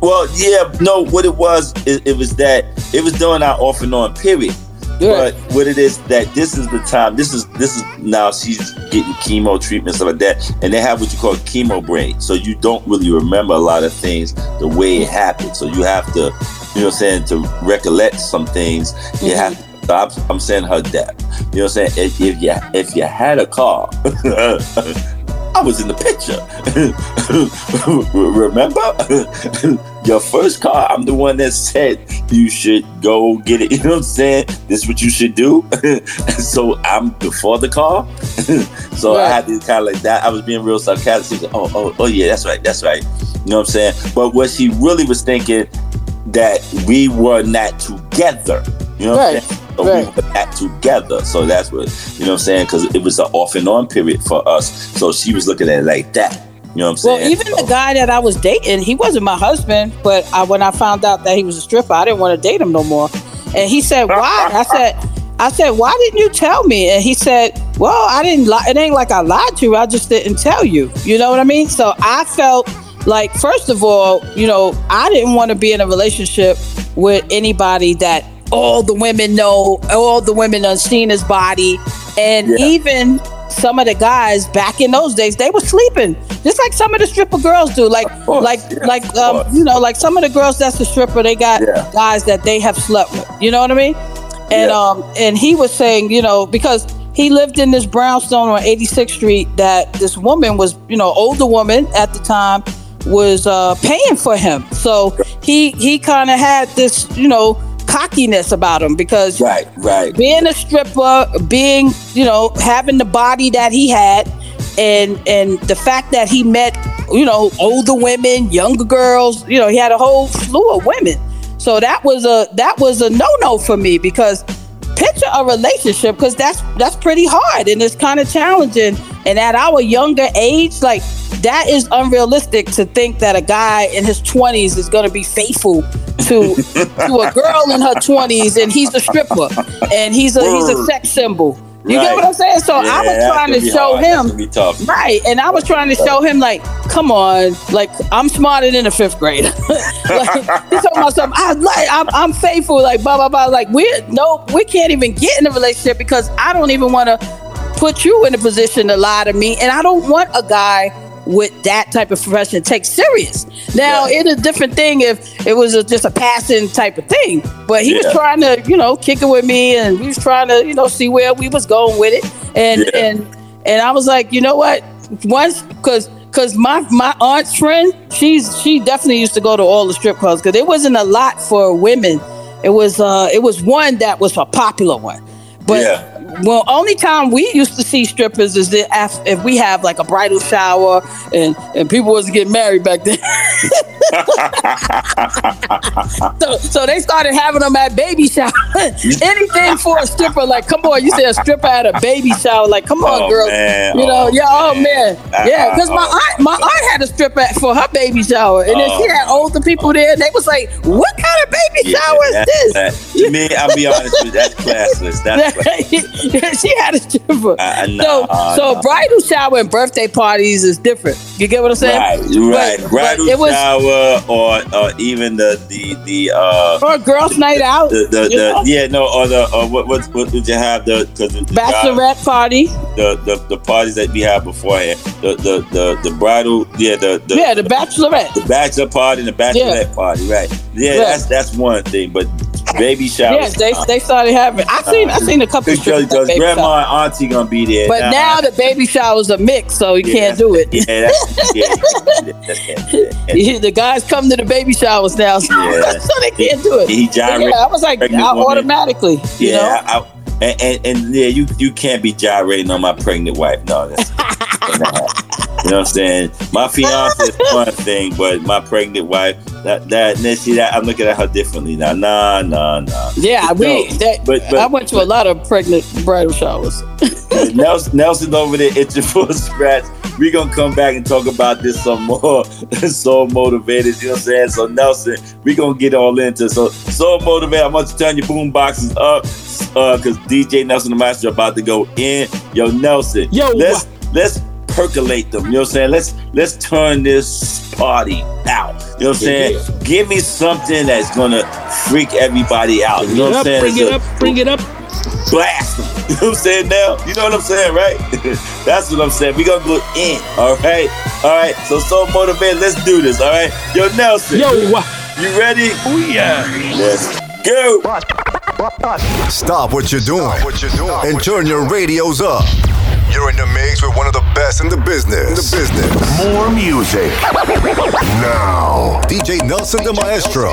well, yeah, no, what it was, it, it was that it was during our off and on period. But what it is that this is the time. This is this is now she's getting chemo treatment stuff like that, and they have what you call chemo brain. So you don't really remember a lot of things the way it happened. So you have to, you know, what I'm saying to recollect some things. You mm-hmm. have. So I'm, I'm saying her death. You know, what I'm saying if, if you if you had a car. I was in the picture. Remember? Your first car, I'm the one that said you should go get it. You know what I'm saying? This is what you should do. so I'm before the car. so I had to kind of like that. I was being real sarcastic. Oh, oh, oh, yeah, that's right. That's right. You know what I'm saying? But what she really was thinking that we were not together. You know what I'm saying? So Right. we were not together. So that's what, you know what I'm saying? Because it was an off and on period for us. So she was looking at it like that. You know what I'm saying? Well, even So- the guy that I was dating, he wasn't my husband, but I, when I found out that he was a stripper, I didn't want to date him no more. And he said, "Why?" I said, "I said, why didn't you tell me?" And he said, "Well, I didn't lie. It ain't like I lied to you. I just didn't tell you. You know what I mean?" So I felt like, first of all, you know, I didn't want to be in a relationship with anybody that all the women know, all the women on seen his body, and Yeah. even some of the guys back in those days, they were sleeping, just like some of the stripper girls do. Like, course, like, yeah, like, um, you know, like some of the girls that's the stripper, they got Yeah. guys that they have slept with. You know what I mean? and Yeah. um and he was saying, you know, because he lived in this brownstone on 86th Street that this woman was, you know, older woman at the time was uh paying for him. So he he kind of had this, you know, cockiness about him because Right, right. being a stripper, being you know having the body that he had, and and the fact that he met you know older women, younger girls, you know he had a whole slew of women. So that was a that was a no no for me because picture a relationship because that's that's pretty hard and it's kind of challenging. And at our younger age, like that is unrealistic to think that a guy in his 20s is going to be faithful to to a girl in her 20s and he's a stripper and he's a he's a sex symbol. You Right. get what I'm saying? So I was trying to show hard. Him. Right. And I was trying to show him, like, come on, like, I'm smarter than a fifth grader. like, he's talking about something. I like, I'm, I'm faithful, like, blah, blah, blah. Like, we're, no, we can't even get in a relationship because I don't even want to put you in a position to lie to me. And I don't want a guy with that type of profession take serious. Now, Yeah. it's a different thing if it was a, just a passing type of thing. But he Yeah. was trying to, you know, kick it with me and we was trying to, you know, see where we was going with it. And, Yeah. and, and I was like, you know what? Once, because because my my aunt's friend, she's she definitely used to go to all the strip clubs because it wasn't a lot for women. It was uh it was one that was a popular one, but. Well, only time we used to see strippers is if, if we have like a bridal shower and and people was getting married back then. so so they started having them at baby shower. Anything for a stripper, like come on, you said a stripper at a baby shower, like come on, Oh, girl. man. You know, Oh, yeah, oh man. man, yeah. Because my Uh, aunt, my aunt had a stripper for her baby shower, and then she Oh. had older people there, and they was like, "What kind of baby Yeah, shower is this?" that- to me, I'll be honest with you, that's classless. That's class- she had a stripper. Uh, so, nah, so nah. bridal shower and birthday parties is different. You get what I'm saying? right, right. But- but Bridal it was shower or or even the the the uh or a girls' night out. the, the, the yeah no or the or what what what did you have the because the, the guy- bachelorette party. the, the the parties that we had beforehand the the the, the bridal yeah the the, yeah, the bachelorette. the bachelor party and the bachelorette party right yeah, Yeah. that's that's one thing but baby showers Yes, they they started having. I seen I seen a couple of because grandma showers. and auntie gonna be there But now the baby showers are mixed, so you Yeah, can't do it. yeah that's, yeah, yeah, the guys come to the baby showers now, so, they can't do it. He gyrate yeah, I was like, I automatically, you know. yeah I, I, and, and, and yeah you you can't be gyrating on my pregnant wife no that's You know what I'm saying? My fiance is one thing, but my pregnant wife, that that then see that I'm looking at her differently now. Nah, nah, nah. Yeah, we. No, That, but- but- I went to a lot of pregnant bridal showers. Nelson, Nelson over there itching for a scratch. We gonna come back and talk about this some more. so motivated, you know what I'm saying? So Nelson, we gonna get all into it. so so motivated. I want you to turn your boom boxes up, uh, cause DJ Nelson the Maestro about to go in. Yo, Nelson, Yo. let's let's percolate them. You know what I'm saying? Let's let's turn this party out. You know what I'm saying? Give me something that's gonna freak everybody out. You know Bring what it I'm up, saying? bring it up, bring it up. blast them. You know what I'm saying now? You know what I'm saying, right? That's what I'm saying. We gonna go in. All right. All right. So so motivated. Let's do this. All right. Yo, Nelson. Yo, what? You ready? oh yeah. Let's go. Stop what you're doing and turn your radios up. You're in the mix with one of the best in the business. In the business. More music. Now. DJ Nelson the Maestro.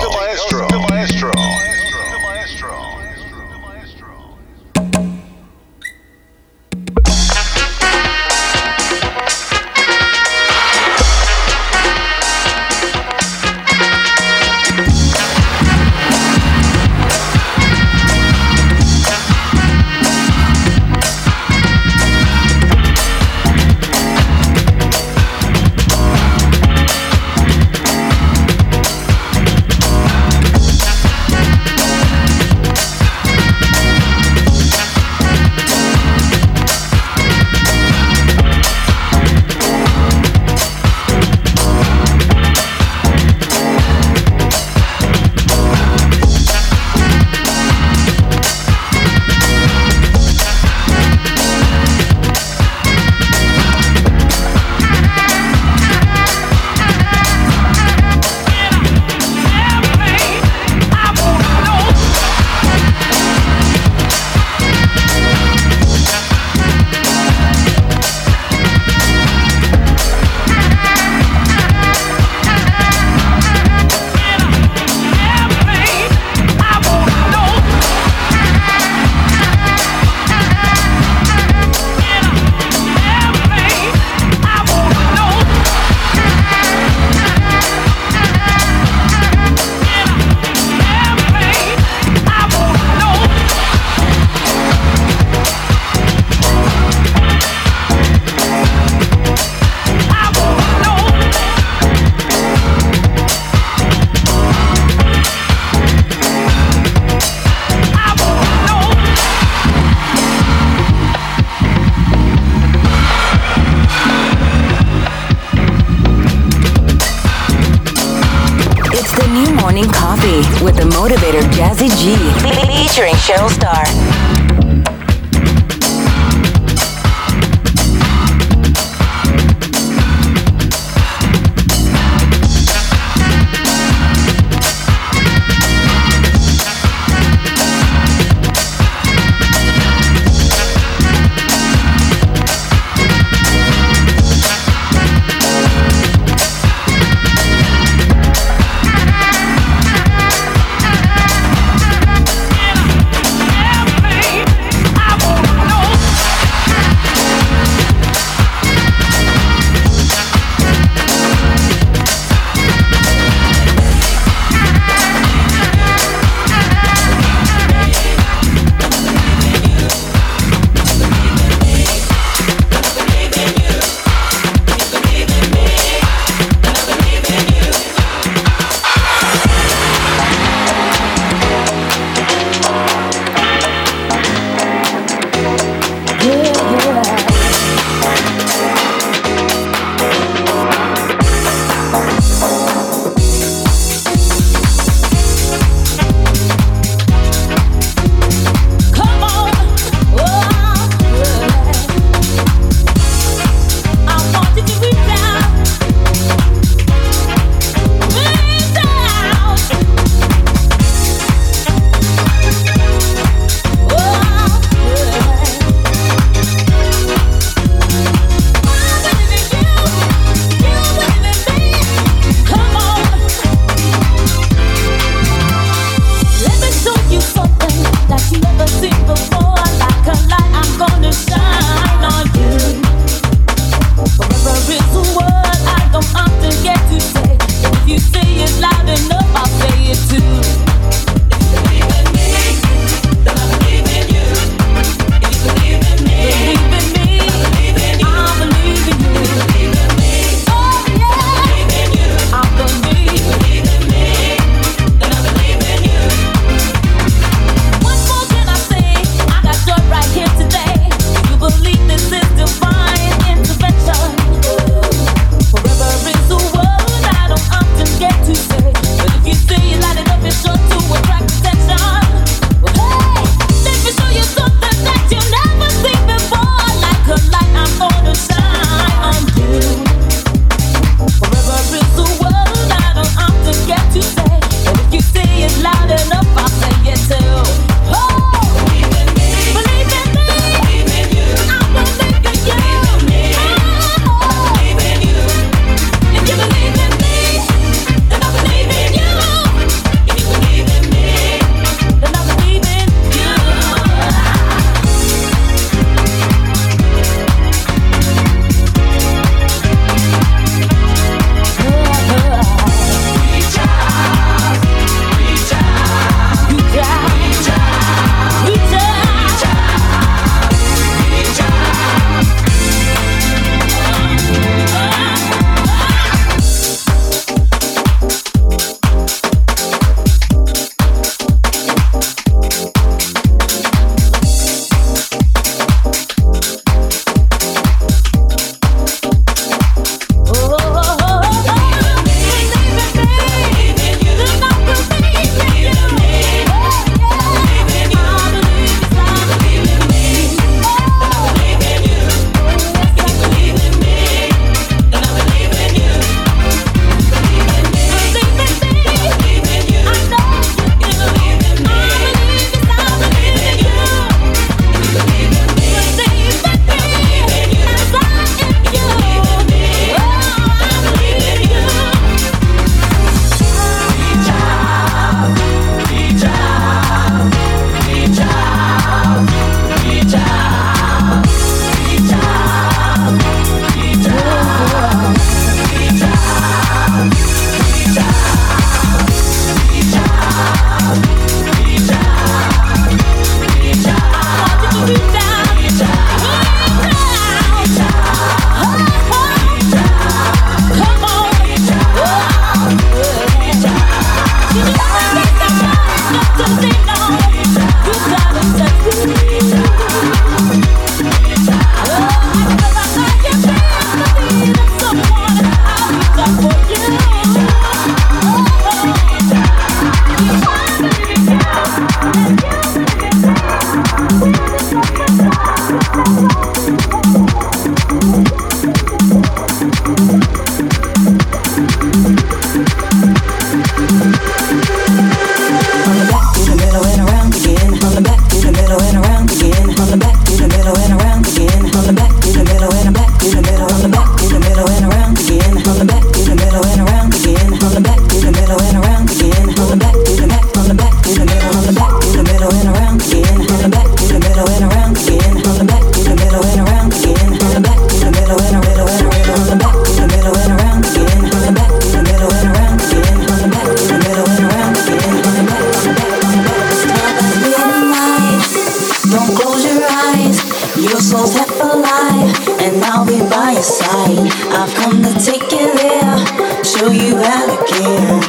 Your soul's half alive, and I'll be by your side. I've come to take you there, show you how to care.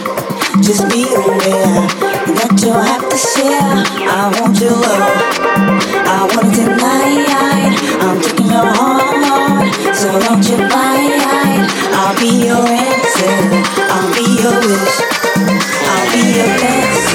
Just be aware that you'll have to share. I want your love, I want it tonight. I'm taking your heart, so don't you fight. I'll be your answer, I'll be your wish, I'll be your best.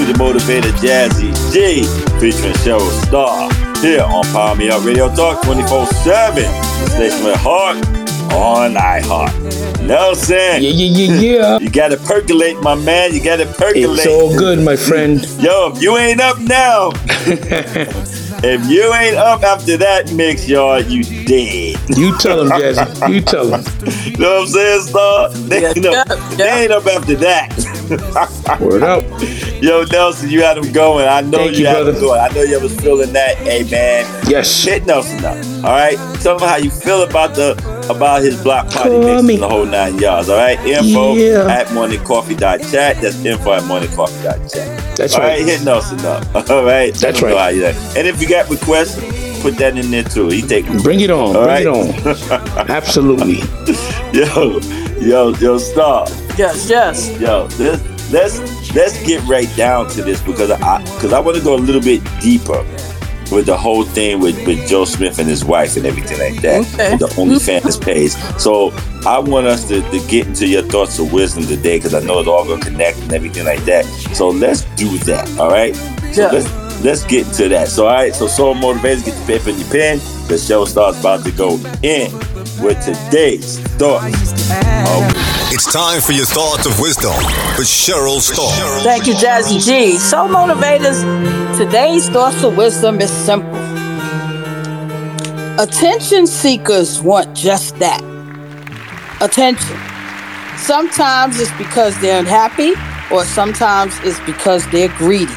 Coffee with yours motivator Jazzy G, featuring Cheryl Starr here on Power Me Up Radio Talk 24 7. The station with heart on iHeart. Nelson. Yeah, yeah, yeah, yeah. You gotta percolate, my man. You gotta percolate. It's all good, my friend. Yo, if you ain't up now, if you ain't up after that mix, y'all, you dead. You tell him, Jazzy. You tell him. You know what I'm saying, Starr? They, Yeah, you know, yeah, they ain't up after that. Word up. Yo, Nelson, you had him going. I know Thank you, you, had him going. I know you was feeling that. Hey, man. Yes. Hit Nelson up. All right. Tell him how you feel about the about his block party mix and the whole nine yards. All right. Info Yeah. at morningcoffee.chat. That's info at morningcoffee.chat. That's All right. right. Hit Nelson up. All right. That's right. And if you got requests, put that in there too. He take Bring it on. All Bring right. it on. Absolutely. yo, yo, yo, stop. Yes, yes. Yo, let's let's let's get right down to this because I because I want to go a little bit deeper with the whole thing with, with Joe Smith and his wife and everything like that. Okay. with The OnlyFans page. So I want us to, to get into your thoughts of wisdom today because I know it's all gonna connect and everything like that. So let's do that. All right. So Yeah. Let's let's get into that. So all right. So soul motivators, get your paper and your pen. The show starts about to go in with today's thoughts. Oh. It's time for your thoughts of wisdom with Cheryl Starr. Thank you, Jazzy G. So, motivators, today's thoughts of wisdom is simple. Attention seekers want just that attention. Sometimes it's because they're unhappy, or sometimes it's because they're greedy.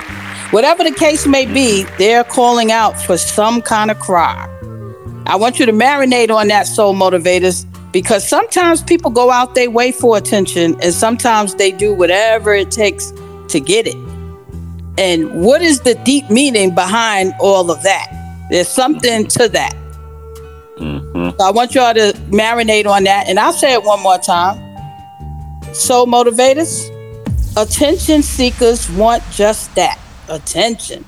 Whatever the case may be, they're calling out for some kind of cry. I want you to marinate on that, soul motivators, because sometimes people go out their way for attention, and sometimes they do whatever it takes to get it. And what is the deep meaning behind all of that? There's something to that. Mhm. So I want y'all to marinate on that, and I'll say it one more time. Soul motivators, attention seekers want just that attention.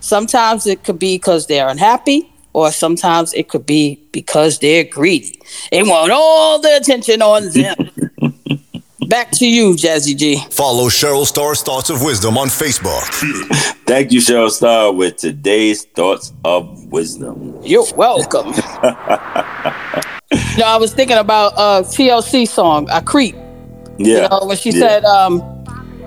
Sometimes it could be because they're unhappy, or sometimes it could be because they're greedy. They want all the attention on them. Back to you, Jazzy G. Follow Cheryl Starr's Thoughts of Wisdom on Facebook. Thank you, Cheryl Starr, with today's thoughts of wisdom. You're welcome. you know, I was thinking about a TLC song, I Creep. Yeah. You know, when she yeah. said, um,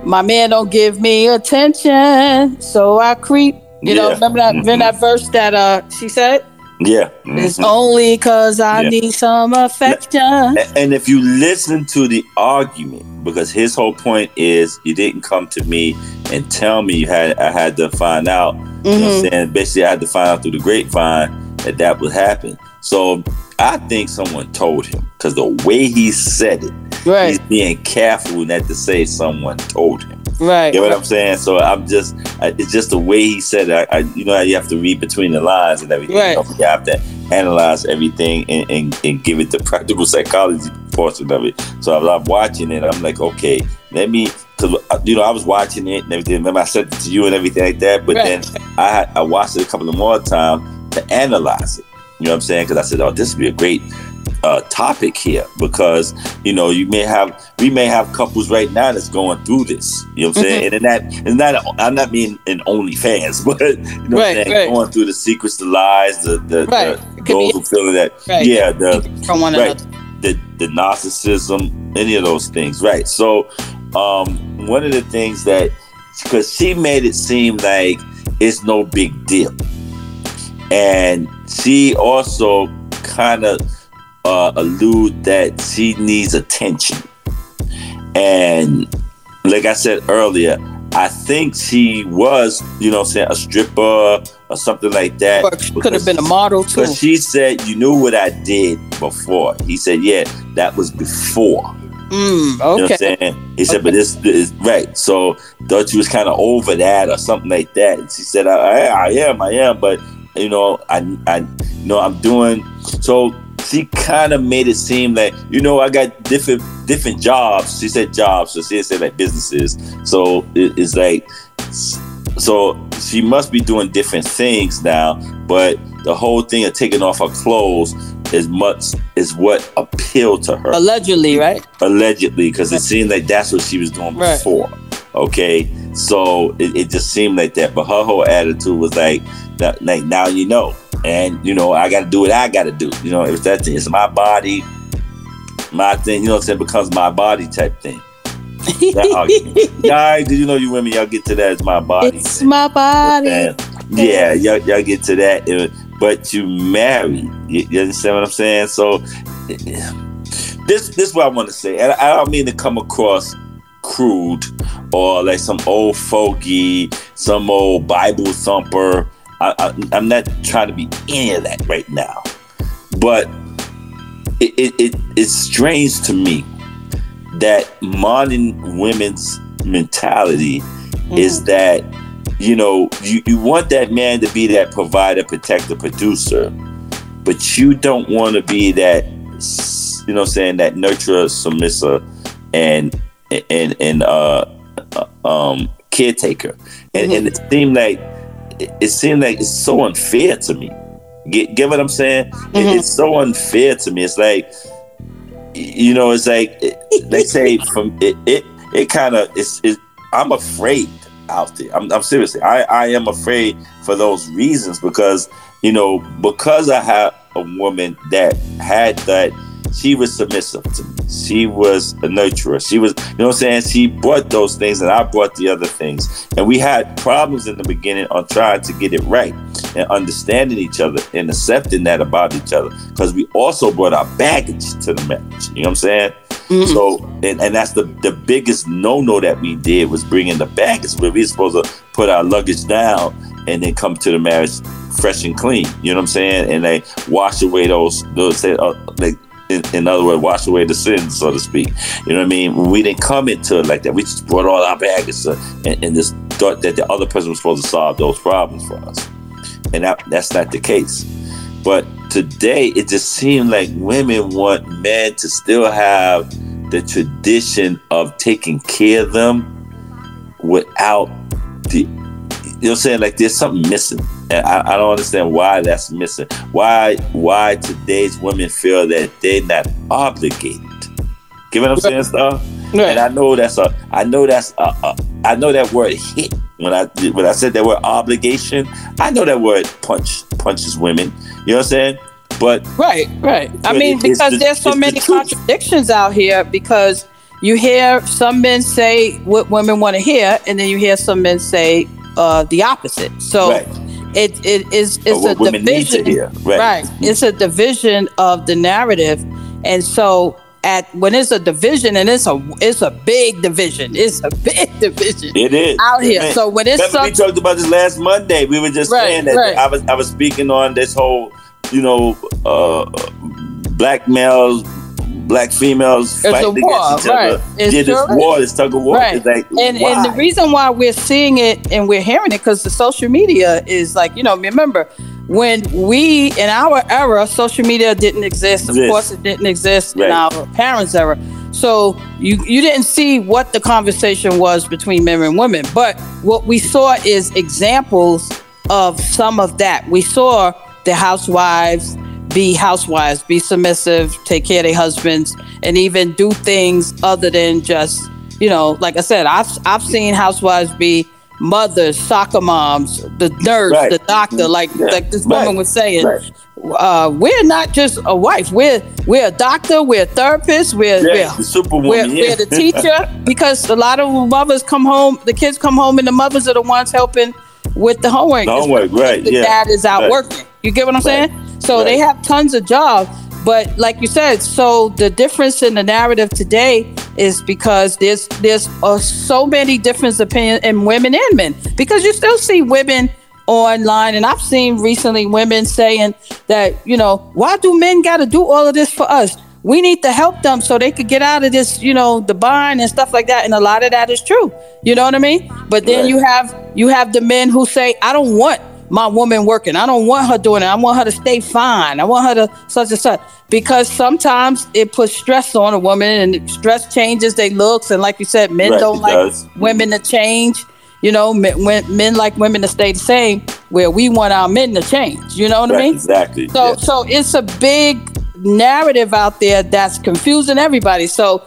my man don't give me attention, so I creep. You know, remember that remember that verse that uh she said? Yeah. It's mhm. only cause I Yeah. need some affection. And if you listen to the argument, because his whole point is you didn't come to me and tell me you had I had to find out. You know what Mm-hmm. I'm saying? Basically, I had to find out through the grapevine that that would happen. So I think someone told him because the way he said it, Right, he's being careful not to say someone told him. right. You know what I'm saying? So I'm just, I, it's just the way he said it. I, I, you know how you have to read between the lines and everything. Right. You, have to analyze everything and, and, and give it the practical psychology portion of it. So as I'm watching it, I'm like, okay, let me, because uh, you know I was watching it and everything. Remember I sent it to you and everything like that. But Right. then I I watched it a couple of more times to analyze it. You know what I'm saying? Because I said, oh, this would be a great uh, topic here because you know you may have we may have couples right now that's going through this. You know what I'm saying? And that and that, I'm not being an OnlyFans, but you know what Right, I'm saying? right. Going through the secrets, the lies, the the, Right. the those who feeling that Right. yeah the From one right another. the the narcissism any of those things right so um one of the things that because she made it seem like it's no big deal and she also kind of uh, allude that she needs attention and like i said earlier i think she was you know I'm saying a stripper or something like that could have been a model too. because she said, "You knew what I did before." He said, "Yeah, that was before." Mm, You know what I'm okay. saying? He said, "But this is right." So thought you was kind of over that or something like that. And she said, I, I, "I am, I am," but you know, I, I, you know, I'm doing. So she kind of made it seem like, you know, I got different different jobs. She said jobs, so she didn't say like businesses. So it, it's like, so she must be doing different things now. But the whole thing of taking off her clothes is much is what appealed to her Allegedly, right? allegedly because it seemed like that's what she was doing Right. before okay So it, it just seemed like that. But her whole attitude was like, that, like now you know, and you know I got to do what I got to do. You know, it's that thing. It's my body, my thing. You know what I'm saying? Becomes my body type thing. Guys, did you know you women y'all get to that? It's my body. It's my body. And, yeah, y'all, y'all get to that, but you married. You, you understand what I'm saying? So this this is what I want to say, and I don't mean to come across crude or like some old fogey, some old Bible thumper. I, I, I'm not trying to be any of that right now, but it, it, it it's strange to me that modern women's mentality is that you know you, you want that man to be that provider protector producer but you don't want to be that you know I'm saying that nurturer submissive and and and uh uh, um caretaker. And, and it seemed like it, it seemed like it's so unfair to me. Get get what i'm saying? It- mm-hmm. it's so unfair to me. It's like you know it's like they say from it it, it kind of it's it, i'm afraid out there. I'm, I'm seriously i i am afraid for those reasons because you know because i have a woman that had that she was submissive to me. She was a nurturer. She was you know what i'm saying? She brought those things and i brought the other things. And we had problems in the beginning on trying to get it right and understanding each other and accepting that about each other. Because we also brought our baggage to the marriage you know what i'm saying? So and, and that's the the biggest no-no that we did was bringing the baggage where we were supposed to put our luggage down and then come to the marriage fresh and clean. You know what i'm saying? And they wash away those those uh, like in, in other words, wash away the sins, so to speak. You know what I mean? We didn't come into it like that. We just brought all our baggage and, and just thought that the other person was supposed to solve those problems for us. And that, that's not the case. But today, it just seemed like women want men to still have the tradition of taking care of them without the, you know what I'm saying? Like there's something missing. And I, I don't understand why that's missing. Why why today's women feel that they're not obligated. Get what I'm saying, Starr? And I know that's a I know that's a, a I know that word hit when I when I said that word obligation. I know that word punch punches women. You know what I'm saying? But Right, right. I mean, because the- there's so it's the many contradictions out here because you hear some men say what women want to hear, and then you hear some men say uh, the opposite. So Right. it it is it's a what women need to division. hear. Right. It's a division of the narrative, and so at when it's a division, and it's a it's a big division. It's a big division. It is Out here. Man, So when it's remember we talked about this last Monday. We were just Right, saying that right. I was I was speaking on this whole, you know, uh, black males, black females It's fighting war, against each right. other. It yeah, this war, this tug of war. Right. Like, and and the reason why we're seeing it and we're hearing it because the social media is like you know remember when we in our era social media didn't exist of course it didn't exist in Right. our parents era so you you didn't see what the conversation was between men and women but what we saw is examples of some of that we saw the housewives be housewives, be submissive, take care of their husbands, and even do things other than just, you know, like I said, I've I've seen housewives be mothers, soccer moms, the nurse, Right. the doctor, like Yeah. like this woman Right. was saying. Right. Uh, we're not just a wife. We're we're a doctor. We're a therapist. We're Yeah, we're, the superwoman, we're, yeah. we're the teacher because a lot of mothers come home. The kids come home, and the mothers are the ones helping with the homework. The homework, right, The yeah. dad is out working. You get what I'm saying? So they have tons of jobs. But like you said, so the difference in the narrative today is because there's there's uh, so many different opinions in women and men because you still see women online and I've seen recently women saying that you know why do men got to do all of this for us we need to help them so they could get out of this you know the bind and stuff like that and a lot of that is true you know what I mean but then Right. you have you have the men who say I don't want my woman working. I don't want her doing it. I want her to stay fine. I want her to such and such. Because sometimes it puts stress on a woman and stress changes their looks. And like you said, men Right, don't like does. women to change. You know, men, when, men like women to stay the same, where we want our men to change. You know what I mean? exactly. So yeah. so it's a big narrative out there that's confusing everybody. So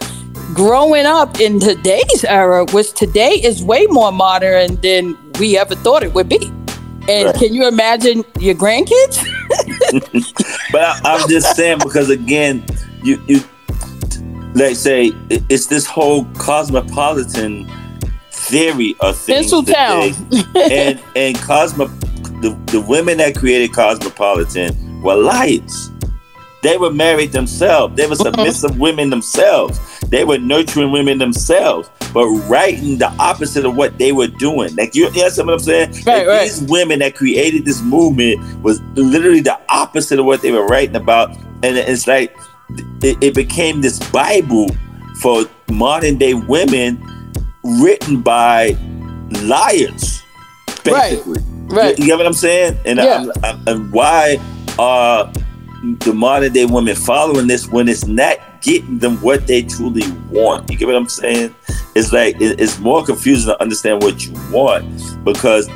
growing up in today's era, which today is way more modern than we ever thought it would be. And Right. can you imagine your grandkids? But I, I'm just saying because again, you you let's say it's this whole cosmopolitan theory of things today. and and cosmo the, the women that created cosmopolitan were liars. They were married themselves. They were Mm-hmm. submissive women themselves. They were nurturing women themselves, but writing the opposite of what they were doing. Like you, you understand what I'm saying? Right, Like, right. These women that created this movement was literally the opposite of what they were writing about, and it's like it, it became this Bible for modern day women, written by liars, basically. Right. You, you get what I'm saying? And, Yeah. I'm, I'm- and why are the modern day women following this when it's not getting them what they truly want? You get what I'm saying? It's like it- it's more confusing to understand what you want because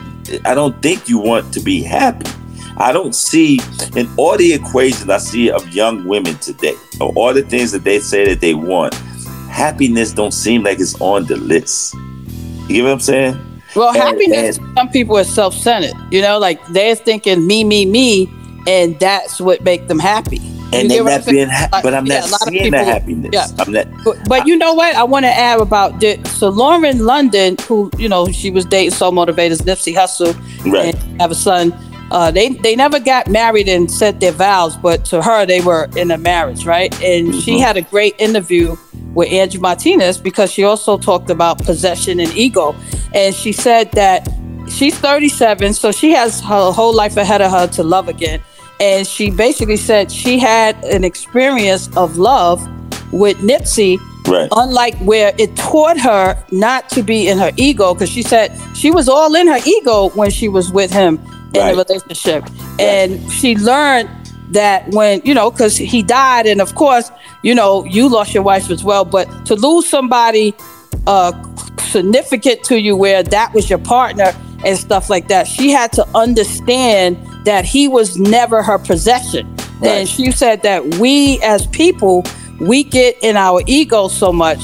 I don't think you want to be happy. I don't see in all the equations I see of young women today, or all the things that they say that they want, happiness don't seem like it's on the list. You get what I'm saying? Well, And- happiness, and- some people are self-centered. You know, like they're thinking me, me, me, and that's what make them happy. And they're not being, ha- Like, but I'm yeah, not seeing the people- happiness. yeah. I'm not. But, but you know what? I want to add about the so Lauren London, who you know she was dating Soul Motivators Nipsey Hussle, Right. and have a son. Uh, they they never got married and said their vows, but to her they were in a marriage, right? And she Mhm. had a great interview with Angie Martinez because she also talked about possession and ego, and she said that she's 37, so she has her whole life ahead of her to love again. And she basically said she had an experience of love with Nipsey Right. unlike where it taught her not to be in her ego because she said she was all in her ego when she was with him in Right. the relationship Right. and she learned that when you know because he died and of course you know you lost your wife as well but to lose somebody uh significant to you where that was your partner and stuff like that. She had to understand that he was never her possession. Right. and she said that we as people we get in our ego so much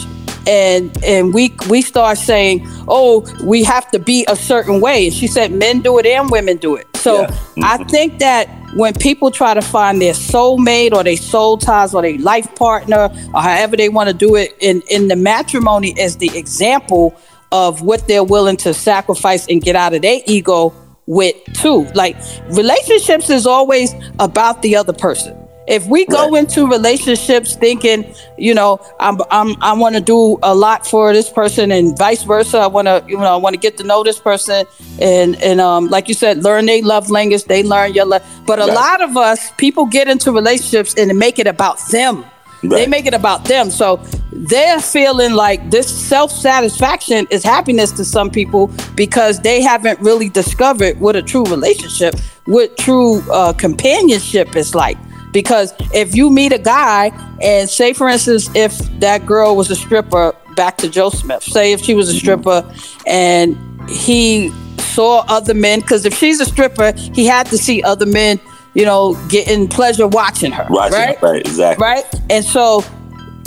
and and we we start saying oh we have to be a certain way. And she said men do it and women do it. So Yeah. Mm-hmm. i think that when people try to find their soulmate or their soul ties or their life partner or however they want to do it in in the matrimony as the example of what they're willing to sacrifice and get out of their ego with too like relationships is always about the other person if we go Right. into relationships thinking, you know, I'm, I'm I want to do a lot for this person and vice versa. I want to, you know, I want to get to know this person and and um, like you said, learn their love language. They learn your love. But a Right. lot of us people get into relationships and make it about them. They make it about them. So they're feeling like this self satisfaction is happiness to some people because they haven't really discovered what a true relationship, what true uh, companionship is like. Because if you meet a guy, and say for instance, if that girl was a stripper, back to Joe Smith, say if she was a stripper and he saw other men, because if she's a stripper, he had to see other men, you know, getting pleasure watching her. Watching, right? right, exactly. right? And so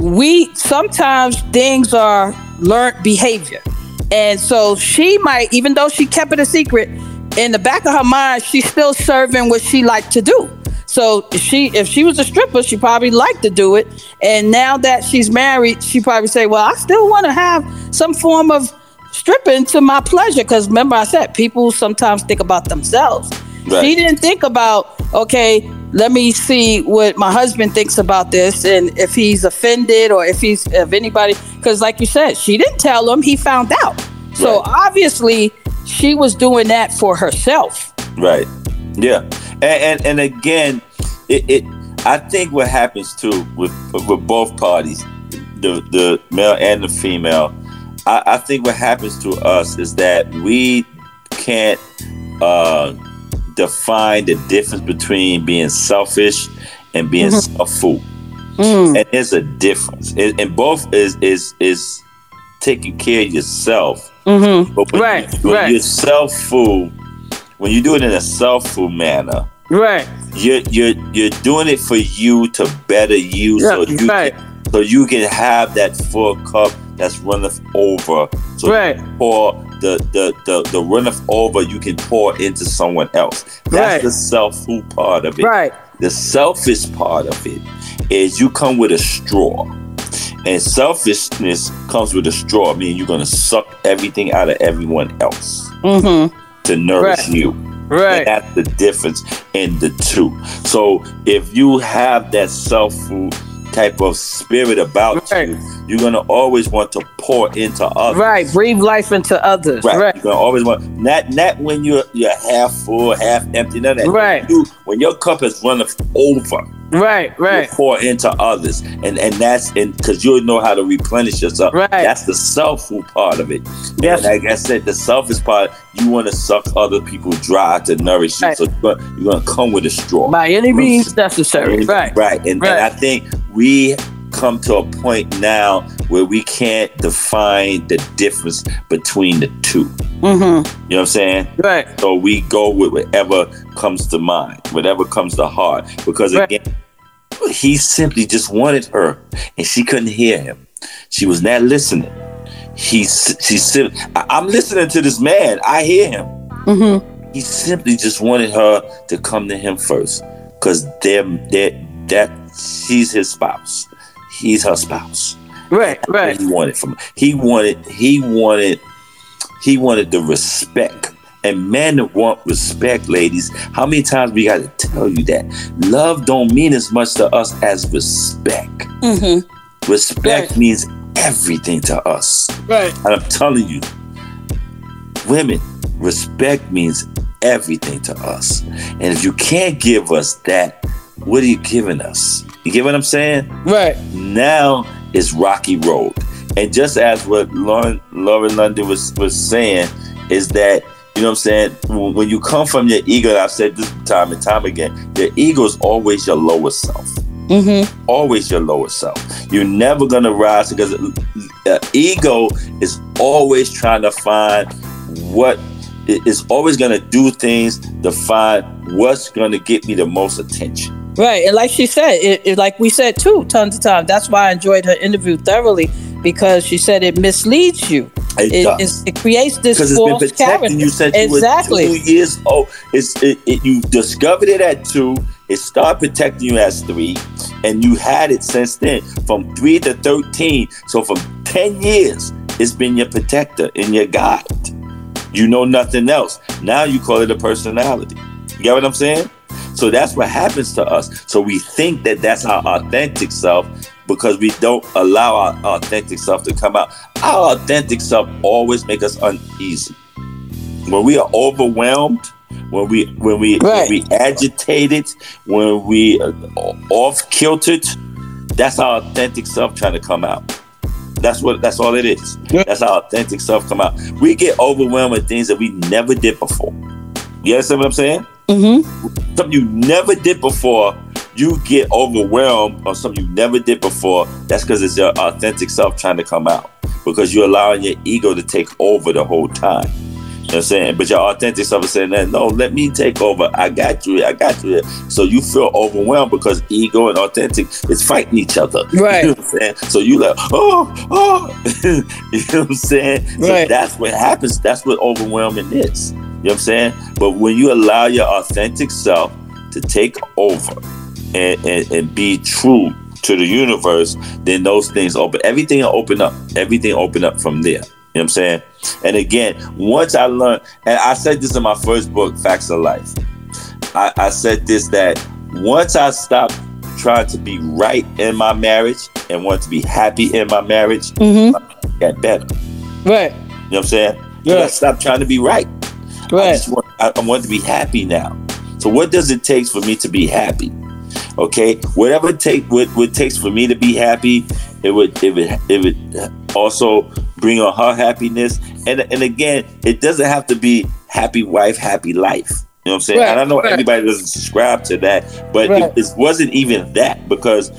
we sometimes things are learned behavior. And so she might, even though she kept it a secret, in the back of her mind, she's still serving what she liked to do. So if she if she was a stripper, she probably liked to do it. And now that she's married, she probably say, Well, I still want to have some form of stripping to my pleasure. Cause remember I said people sometimes think about themselves. Right. She didn't think about, okay, let me see what my husband thinks about this and if he's offended or if he's if anybody because like you said, she didn't tell him, he found out. So Right. obviously she was doing that for herself. Right. Yeah. And and, and again, it, it I think what happens too with with both parties, the the male and the female, I, I think what happens to us is that we can't uh, define the difference between being selfish and being self-full. And there's a difference. And, and both is is is taking care of yourself. Mm-hmm. But when, Right, when right. you're self-full, when you do it in a self-full manner, Right. you're you're you're doing it for you to better you, so you right. can, so you can have that full cup that's runneth over. So you Right. pour the the the the runneth over, you can pour into someone else. That's Right. the self-full part of it. Right. The selfish part of it is you come with a straw. And selfishness comes with a straw, meaning you're gonna suck everything out of everyone else Mm-hmm. to nourish Right. you. Right. And that's the difference in the two. So if you have that self food type of spirit about Right. you, you're gonna always want to pour into others. Right. Breathe life into others. Right. Right. You're gonna always want not not when you're you're half full, half empty, none of that. Right. You, when your cup is running over, Right. Right. you pour into others, and and that's and because you'll know how to replenish yourself. Right. That's the self-full part of it. Yes. And like I said, the selfish part, you want to suck other people dry to nourish you. Right. So you're gonna, you're gonna come with a straw. By any means necessary. Right. Right. And, Right. and I think we come to a point now where we can't define the difference between the two. Mm-hmm. You know what I'm saying? Right. So we go with whatever comes to mind, whatever comes to heart. Because Right. again, he simply just wanted her and she couldn't hear him. She was not listening. He's she I- I'm listening to this man. I hear him. Mm-hmm. He simply just wanted her to come to him first. Cause them that that she's his spouse. He's her spouse. Right. Right. he wanted from. He wanted he wanted he wanted the respect. And men want respect, ladies. How many times we got to tell you that love don't mean as much to us as respect. Mm-hmm. Respect Right. means everything to us. Right. And I'm telling you, women, respect means everything to us. And if you can't give us that, what are you giving us? You get what I'm saying? Right. Now it's rocky road. And just as what Lauren, Lauren London was, was saying, is that, you know what I'm saying, when you come from your ego, and I've said this time and time again, your ego is always your lower self Mm-hmm. always your lower self. You're never gonna rise because uh, ego is always trying to find what it is always gonna do things to find what's gonna get me the most attention. Right. And like she said, it, it like we said too, tons of times. That's why I enjoyed her interview thoroughly because she said it misleads you. It It, it creates this Because it's been false protecting character. you since exactly. you were two years old. It's it, it, you discovered it at two. It started protecting you as three, and you had it since then. From three to thirteen, so from ten years, it's been your protector and your guide. You know nothing else. Now you call it a personality. You get what I'm saying? So that's what happens to us. So we think that that's our authentic self because we don't allow our authentic self to come out. Our authentic self always make us uneasy. When we are overwhelmed, when we when we Right. when we agitated, when we uh, off kiltered, that's our authentic self trying to come out. That's what that's all it is. That's our authentic self come out. We get overwhelmed with things that we never did before. You understand what I'm saying? Mm-hmm. something you never did before, you get overwhelmed on something you never did before. That's because it's your authentic self trying to come out because you're allowing your ego to take over the whole time. You know what I'm saying? But your authentic self is saying that, no, let me take over. I got you. I got you. So you feel overwhelmed because ego and authentic is fighting each other. Right. You know what I'm saying? So you like, oh, oh. you know what I'm saying? So Right. that's what happens. That's what overwhelming is. You know what I'm saying? But when you allow your authentic self to take over and, and, and be true to the universe, then those things open. Everything will open up. Everything open up from there. You know what I'm saying? And again, once I learned, and I said this in my first book, Facts of Life. I, I said this that once I stopped trying to be right in my marriage and want to be happy in my marriage, Mm-hmm. it got better. Right. You know what I'm saying? 'Cause I Yeah. stopped trying to be right. I just want, I, I want to be happy now. So what does it take for me to be happy? Okay, whatever it take what, what it takes for me to be happy, it would it would it would also bring on her happiness. And and again, it doesn't have to be happy wife, happy life. You know what I'm saying? Right, and I know right. everybody doesn't subscribe to that, but Right. it, it wasn't even that because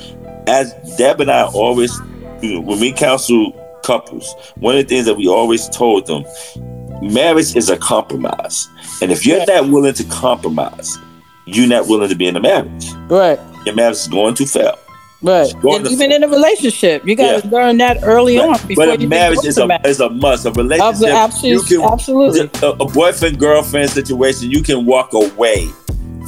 as Deb and I always, you know, when we counsel couples, one of the things that we always told them, marriage is a compromise, and if you're Right. not willing to compromise, you're not willing to be in a marriage. Right. Your marriage is going to fail. Right. And even in a relationship, you got to Yeah. learn that early on before but a you marriage is a, marriage. is a must. A relationship, absolutely- absolutely. A, a boyfriend girlfriend situation, you can walk away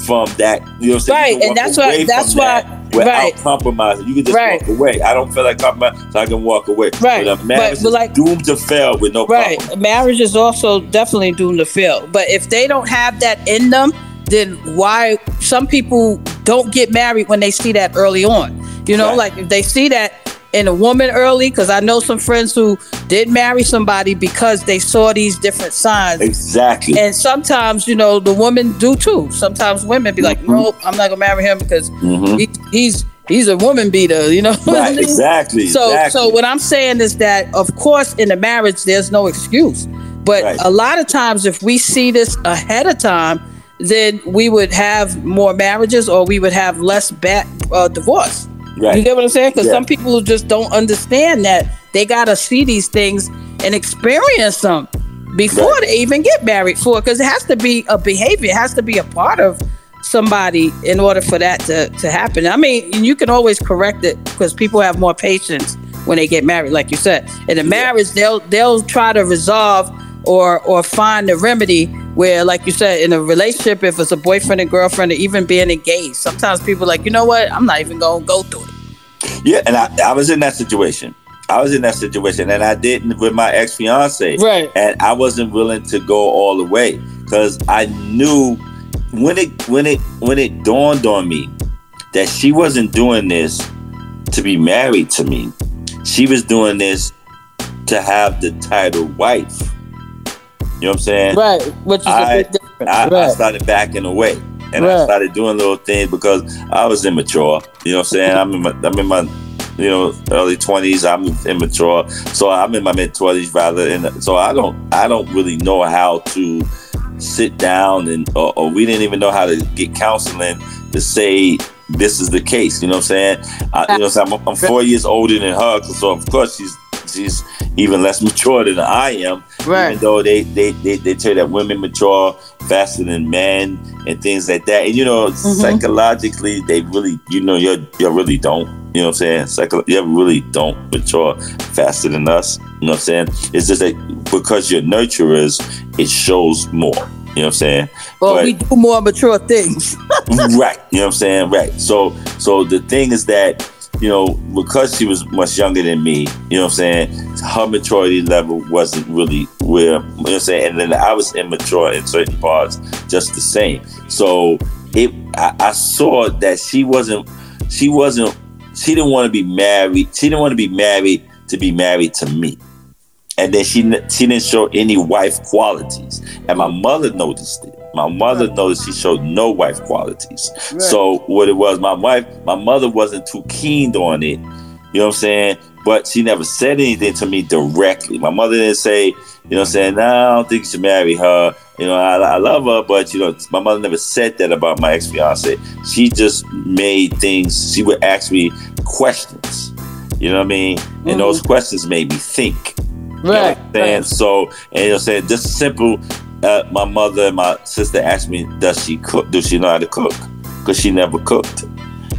from that. You know what I'm saying? Right, and that's why- that's why- that Without right. compromising, you can just Right. walk away. I don't feel like compromise, so I can walk away. Right, But a marriage but- but is like- doomed to fail with no Right. compromise. Marriage is also definitely doomed to fail. But if they don't have that in them, then why some people don't get married when they see that early on. You know, Right. like if they see that in a woman early, because I know some friends who did marry somebody because they saw these different signs. Exactly. And sometimes, you know, the women do too. Sometimes women be like, "Nope, I'm not gonna marry him because Mhm. he, he's he's a woman beater." You know, Right, exactly, So, exactly. so what I'm saying is that, of course, in a marriage, there's no excuse. But Right. a lot of times, if we see this ahead of time, then we would have more marriages, or we would have less bad uh, divorce. Right. You get what I'm saying? Because Yeah. some people just don't understand that they gotta see these things and experience them before Right. they even get married for. Because it has to be a behavior, it has to be a part of somebody in order for that to, to happen. I mean, you can always correct it because people have more patience when they get married, like you said. In a marriage, they'll they'll try to resolve or or find a remedy where, like you said, in a relationship, if it's a boyfriend and girlfriend, or even being engaged, sometimes people are like, you know what, I'm not even gonna go through it. Yeah, and I, I was in that situation. I was in that situation, and I didn't with my ex fiance. Right. And I wasn't willing to go all the way because I knew when it when it when it dawned on me that she wasn't doing this to be married to me. She was doing this to have the title wife. You know what I'm saying? Right, which is a I. I, I right. started backing away. And I started doing little things because I was immature. You know what I'm saying? I'm in my I'm in my you know early twenties. I'm immature, so I'm in my mid twenties rather. And so I don't I don't really know how to sit down and or, or we didn't even know how to get counseling to say this is the case. You know what I'm saying? I, you know what? I'm, I'm four years older than her, so of course she's she's even less mature than I am. Right. Even though they they they, they tell that women mature faster than men and things like that. And you know, mm-hmm. psychologically, they really you know you you really don't. You know what I'm saying? Psycho- you really don't mature faster than us. You know what I'm saying? It's just that because you're nurturers, it shows more. You know what I'm saying? Well, But- we do more mature things. right. You know what I'm saying? Right. So so the thing is that, you know, because she was much younger than me, you know what I'm saying, her maturity level wasn't really where you know what I'm saying, and then I was immature in certain parts just the same. So it I, I saw that she wasn't she wasn't she didn't want to be married. She didn't want to be married to be married to me and then she she didn't show any wife qualities and my mother noticed it my mother noticed she showed no wife qualities. So what it was my wife my mother wasn't too keen on it you know what i'm saying? But she never said anything to me directly. My mother didn't say you know what i'm saying nah, i don't think you should marry her. You know I, I love her but you know my mother never said that about my ex-fiance. She just made things she would ask me questions you know what i mean? And mm-hmm. those questions made me think. Right. you know I'm? So, and you know, saying just simple. Uh, my mother and my sister asked me, "Does she cook? Does she know how to cook?" Because she never cooked.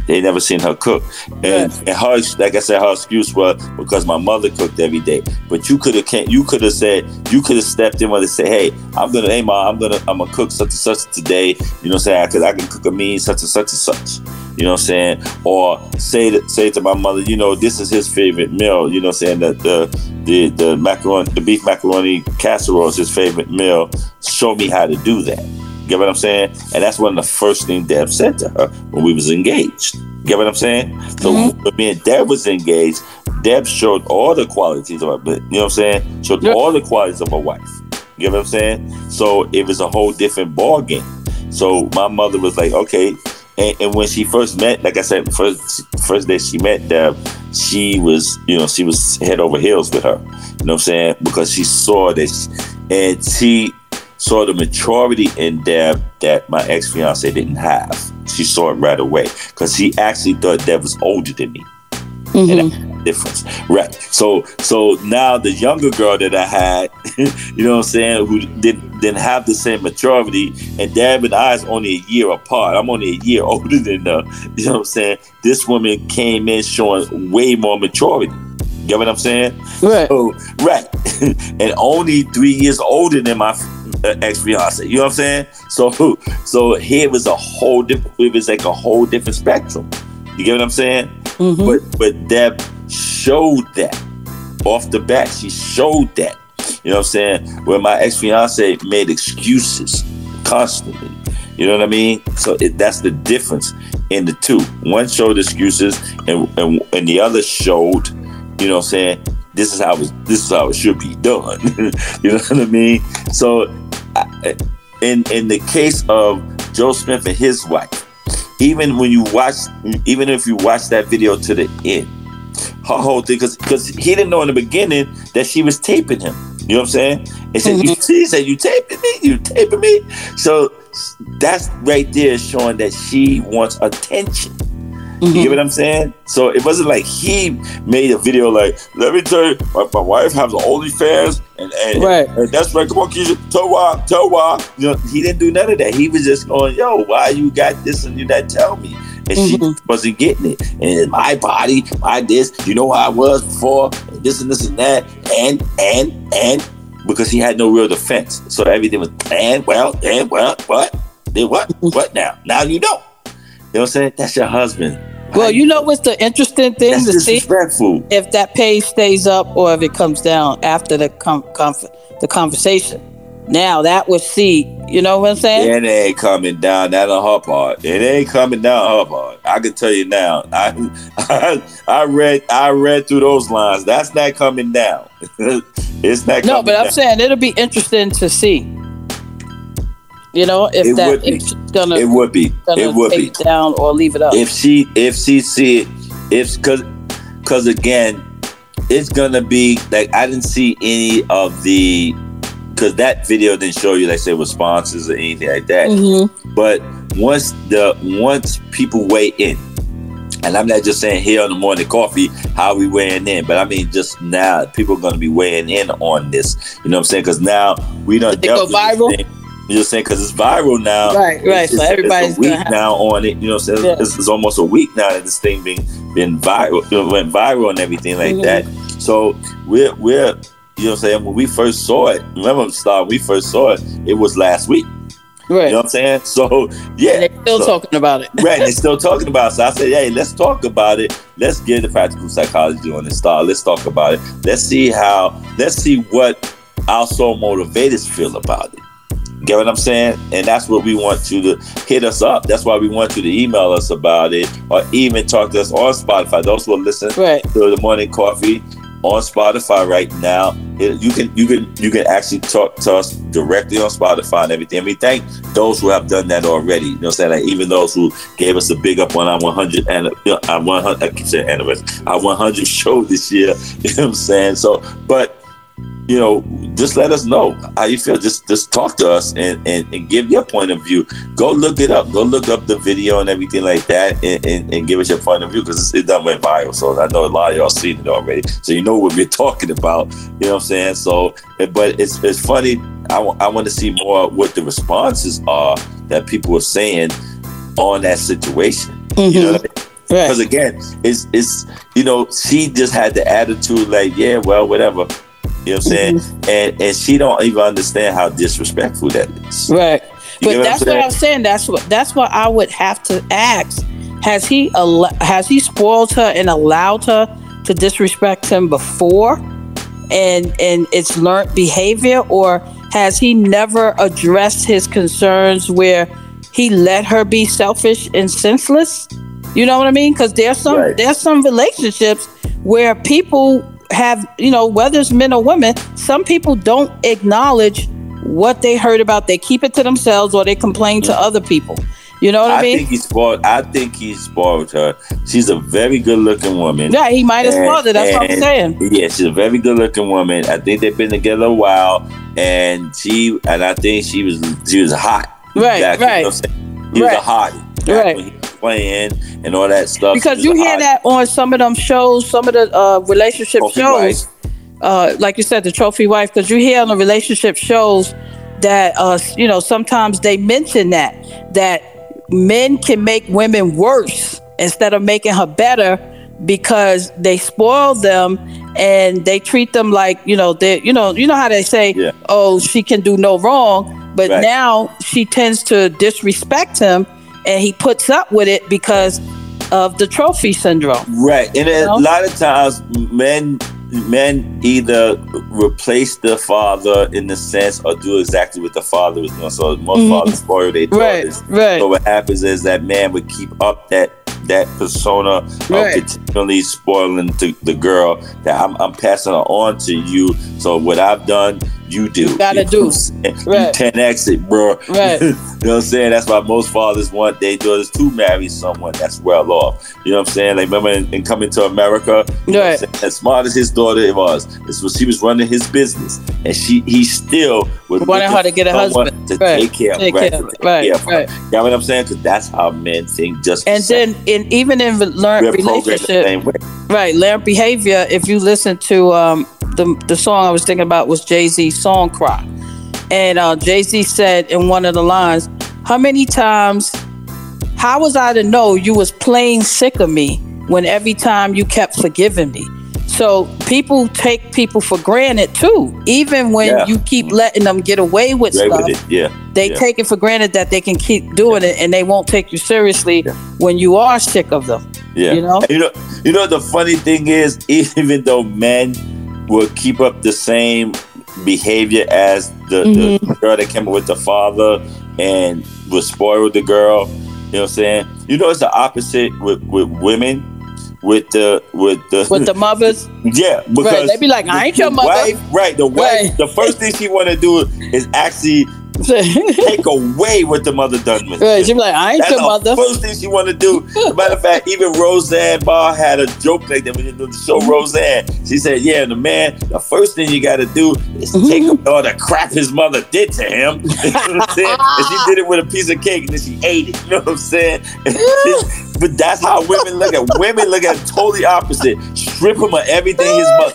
They never seen her cook, and, and her, like I said, her excuse was because my mother cooked every day. But you could have, you could have said, you could have stepped in and said, "Hey, I'm gonna, hey, ma, I'm gonna, I'm gonna cook such and such today." You know, what I'm saying because I can cook a mean such and such and such. You know what I'm saying? Or say to, say to my mother, you know, this is his favorite meal. You know what I'm saying? That the the the macaroni, the beef macaroni casserole is his favorite meal. Show me how to do that. Get what I'm saying? And that's one of the first things Deb said to her when we was engaged. Get what I'm saying? So mm-hmm. when me and Deb was engaged, Deb showed all the qualities of her, you know what I'm saying? Showed all the qualities of a wife. You know what I'm saying? So it was a whole different ball game. So my mother was like, okay. And, and when she first met, like I said, first first day she met Deb, she was, you know, she was head over heels with her. You know what I'm saying? Because she saw this, and she saw the maturity in Deb that my ex fiance didn't have. She saw it right away because she actually thought Deb was older than me. The difference, right? So, so now the younger girl that I had, you know what I'm saying, who didn't didn't have the same maturity, and Deb and I is only a year apart. I'm only a year older than her. You know what I'm saying? This woman came in showing way more maturity. You get what I'm saying? Right. So, right. and only three years older than my uh, ex fiance. You know what I'm saying? So, so here was a whole different. It was like a whole different spectrum. You get what I'm saying? Mhm. But but Deb showed that off the bat. She showed that. You know what I'm saying? Where my ex fiance made excuses constantly. You know what I mean? So it, that's the difference in the two. One showed excuses, and, and and the other showed, you know, what I'm saying this is how it, this is how it should be done. you know what I mean? So, I, in in the case of Joe Smith and his wife, even when you watch, even if you watch that video to the end, her whole thing, because because he didn't know in the beginning that she was taping him. You know what I'm saying? And said, you, mm-hmm. he said, "You taping me? You taping me?" So that's right there showing that she wants attention. You get mm-hmm. what I'm saying? So it wasn't like he made a video like, "Let me tell you, my, my wife has an OnlyFans, and and, Right. and that's right. Come on, Kisha, tell why, tell why." You know, he didn't do none of that. He was just going, "Yo, why you got this and you that? Tell me." And she mm-hmm. wasn't getting it. And my body, my this, you know how I was before, and this and this and that, and and and because he had no real defense. So everything was and well, and well, what? Then what? Mm-hmm. What now? Now you know. You know what I'm saying? That's your husband. Well, you know what's the interesting thing That's to see if that page stays up or if it comes down after the com- conf- the conversation. Now that would see, you know what I'm saying? It ain't coming down. That on her part. It ain't coming down her part. I can tell you now. I, I I read I read through those lines. That's not coming down. it's not. No, but I'm saying it'll be interesting to see. You know, if It that would be. if she's gonna it would be. It would be. down or leave it up. if she if she see it if because because again it's gonna be like i didn't see any of the because that video didn't show you like say responses or anything like that Mhm. but once the once people weigh in and i'm not just saying here on the morning coffee how we weighing in but i mean just now people are going to be weighing in on this you know what i'm saying because now we don't go viral? you're saying because it's viral now Right, right. It's, So everybody's it's a week have- now on it. You know, what I'm saying Yeah. it's, it's almost a week now that this thing being been viral, went viral and everything like Mhm. that. So we're we're you know what I'm saying when we first saw it. Remember, Starr, we first saw it, it was last week. right. You know what I'm saying? So yeah, and they're still so- talking about it. right. They're still talking about. It. So I said, hey, let's talk about it. Let's get the practical psychology on this Starr. Let's talk about it. Let's see how. Let's see what our soul motivators feel about it. Get what I'm saying? And that's what we want you to hit us up. That's why we want you to email us about it or even talk to us on Spotify. Those who listen Right. to the morning coffee on Spotify right now. It- you can you can you can actually talk to us directly on Spotify and everything. And we thank those who have done that already. You know what I'm saying? Like even those who gave us a big up on our 100 and our 100 I keep saying anniversary, our 100 show this year. You know what I'm saying? So, but you know, just let us know how you feel. Just just talk to us and, and, and give your point of view. Go look it up. Go look up the video and everything like that and, and, and give us your point of view because it done went viral. So I know a lot of y'all seen it already. So you know what we're talking about. You know what I'm saying? So, but it's it's funny. I want to see more what the responses are that people are saying on that situation. You know mm-hmm. what I mean? Right. Because again, it's it's you know she just had the attitude like yeah well whatever, you know what I'm saying, mm-hmm. and and she don't even understand how disrespectful that is. Right. You But get what I'm that's what? I'm saying. That's what that's what I would have to ask. Has he al- has he spoiled her and allowed her to disrespect him before, and and it's learned behavior, or has he never addressed his concerns where he let her be selfish and senseless? You know what I mean? Because there's some Right. there's some relationships where people have you know whether it's men or women, some people don't acknowledge what they heard about. They keep it to themselves or they complain to other people. You know what I, I mean? think he spoiled. I think he spoiled her. She's a very good looking woman. yeah, he might have And- spoiled her. That's what I'm saying. Yeah, she's a very good looking woman. I think they've been together a while, and she and I think she was she was hot. Right, Back, you know right. what I'm saying? He was Right. a hottie. Back Right. When he was playing and all that stuff. Because you hear that on some of them shows, some of the uh, relationship Trophy shows. Uh, like you said, the trophy wife. Because you hear on the relationship shows that uh, you know sometimes they mention that that men can make women worse instead of making her better because they spoil them and they treat them like you know they you know you know how they say Yeah. oh she can do no wrong but Right. now she tends to disrespect him and he puts up with it because of the trophy syndrome Right, and a know? lot of times men men either replace the father in the sense or do exactly what the father was doing. So most Mhm. fathers spoil their daughters. Right, right. So what happens is that man would keep up that that persona Right. of continually spoiling the, the girl that I'm, I'm passing her on to you. So what I've done, you do. gotta You do. saying? Right. You 10x it, bro. Right. you know what I'm saying? That's why most fathers want their daughters to marry someone that's well off. You know what I'm saying? Like remember in, in coming to America, you know what I'm Right. as smart as his daughter was, this was she was running his business, and she he still Wanted looking her to get a husband. to Right. take care of, Take right, care Right, care right. You know what I'm saying? Because that's how men think. Just and then in even in learned we're relationship. Right, learned behavior. If you listen to um, the the song I was thinking about was Jay Z's "Song Cry," and uh, Jay Z said in one of the lines, "How many times? How was I to know you was plain sick of me when every time you kept forgiving me?" So people take people for granted too, even when Yeah. you keep letting them get away with Right stuff with it, yeah. they yeah. take it for granted that they can keep doing it and they won't take you seriously when you are sick of them. Yeah. You know? You know, you know the funny thing is, even though men will keep up the same behavior as the, Mm-hmm. the girl that came up with the father and was spoiled the girl, you know what I'm saying? You know it's the opposite with, with women. With the with the With the mothers, yeah because they be like, "I ain't your mother." wife- right the wife Right. the first thing she want to do is actually take away what the mother done with right? She be like, "I ain't That's your the mother." first thing she want to do. Matter of fact, even Roseanne Barr had a joke like that when you do the show Mm-hmm. Roseanne. She said, "Yeah, the man, the first thing you got to do is Mm-hmm. take all the crap his mother did to him." you know what I'm? And she did it with a piece of cake, and then she ate it. You know what I'm saying? but that's how women look at women. Look at it totally opposite. Strip him of everything his mother,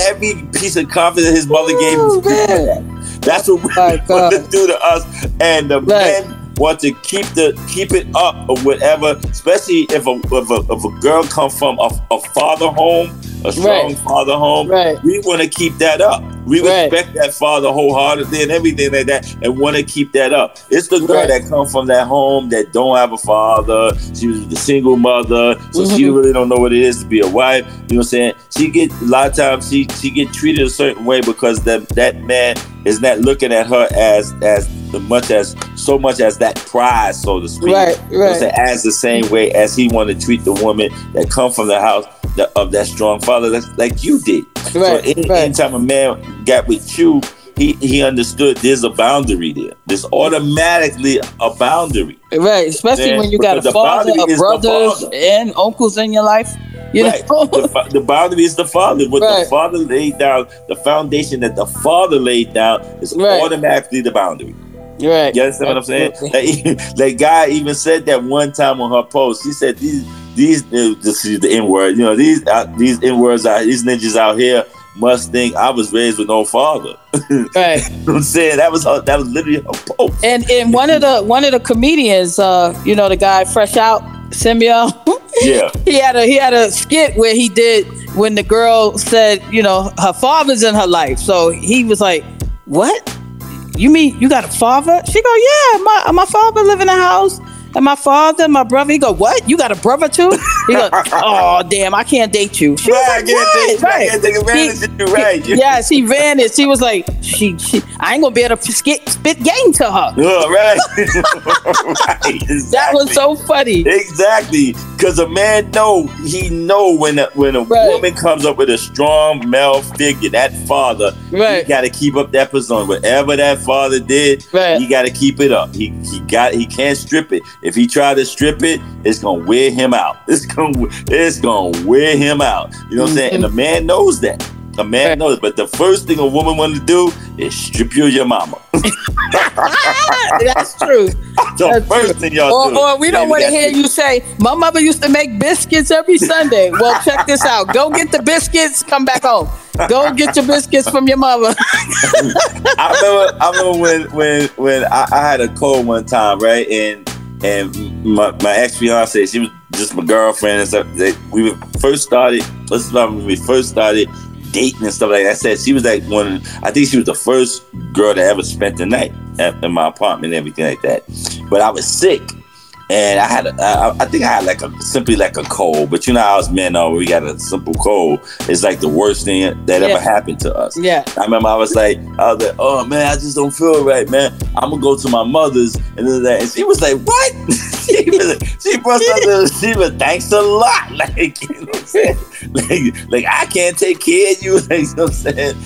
every piece of confidence his mother gave him. Strip him man. of that. That's what women want to do to us, and the Right. men want to keep the keep it up or whatever. Especially if a if a, if a girl come from a, a father home, a strong Right. father home, Right. we want to keep that up. We Right. respect that father wholeheartedly and everything like that, and want to keep that up. It's the girl Right. that come from that home that don't have a father. She was the single mother, so she Mhm. really don't know what it is to be a wife. You know what I'm saying? She get a lot of times she she get treated a certain way because that that man is not looking at her as as much as so much as that prize, so to speak. Right, You know right. As the same way as he want to treat the woman that come from the house of that strong father, like you did. so any, right. anytime a man got with you, he he understood there's a boundary there. There's automatically a boundary. Right, especially when you got a father, a brothers, and uncles in your life. You right. know, the, the boundary is the father. What Right. the father laid down, the foundation that the father laid down is Right. automatically the boundary. right? You understand what I'm saying? Absolutely. Like, like guy even said that one time on her post. She said these these uh, this is the N word. You know these uh, these N words out these ninjas out here must think I was raised with no father. Right. You know I'm saying that was her, that was literally a post. And and one of the one of the comedians, uh, you know, the guy fresh out, Samuel. Yeah. he had a he had a skit where he did when the girl said, you know, her father's in her life. So he was like, "What? You mean you got a father?" She go, "Yeah, my my father live in the house." And my father, my brother, he go, what? You got a brother too? He go, oh damn, I can't date you. She was Right, I like, "What?" can't take advantage of you, right. He, yes, he vanished. He was like, she, she, I ain't gonna be able to spit, spit game to her. Yeah, right. right. That was so funny. Exactly, because a man know he know when a, when a Right. woman comes up with a strong male figure, that father, Right. he got to keep up that persona. Whatever that father did, Right. he got to keep it up. He he got he can't strip it. If he try to strip it, it's gonna wear him out. It's gonna it's gonna wear him out. You know what I'm saying? And mm-hmm. the man knows that. A man knows, but the first thing a woman want to do is strip you of your mama. That's true. the That's first true. thing y'all or, do. or we don't want to hear you say, "My mother used to make biscuits every Sunday." Well, check this out. Go get the biscuits. Come back home. Go get your biscuits from your mother. I remember, I remember when when when I, I had a cold one time, right? And and my, my ex fiance, she was just my girlfriend and stuff. They, we first started. This is about when we first started dating and stuff like that. I said she was like one. I think she was the first girl that ever spent the night at, in my apartment and everything like that. But I was sick. And I had, a, I, I think I had like a simply like a cold, but you know how us men are. We got a simple cold. It's like the worst thing that Yeah. ever happened to us. yeah. I remember I was like, I was like, oh man, I just don't feel right, man. I'm gonna go to my mother's and then that. And she was like, what? she was like, she bust out the, she was thanks a lot. Like, you know what I'm saying? Like, like I can't take care of you. Like, you know what I'm saying?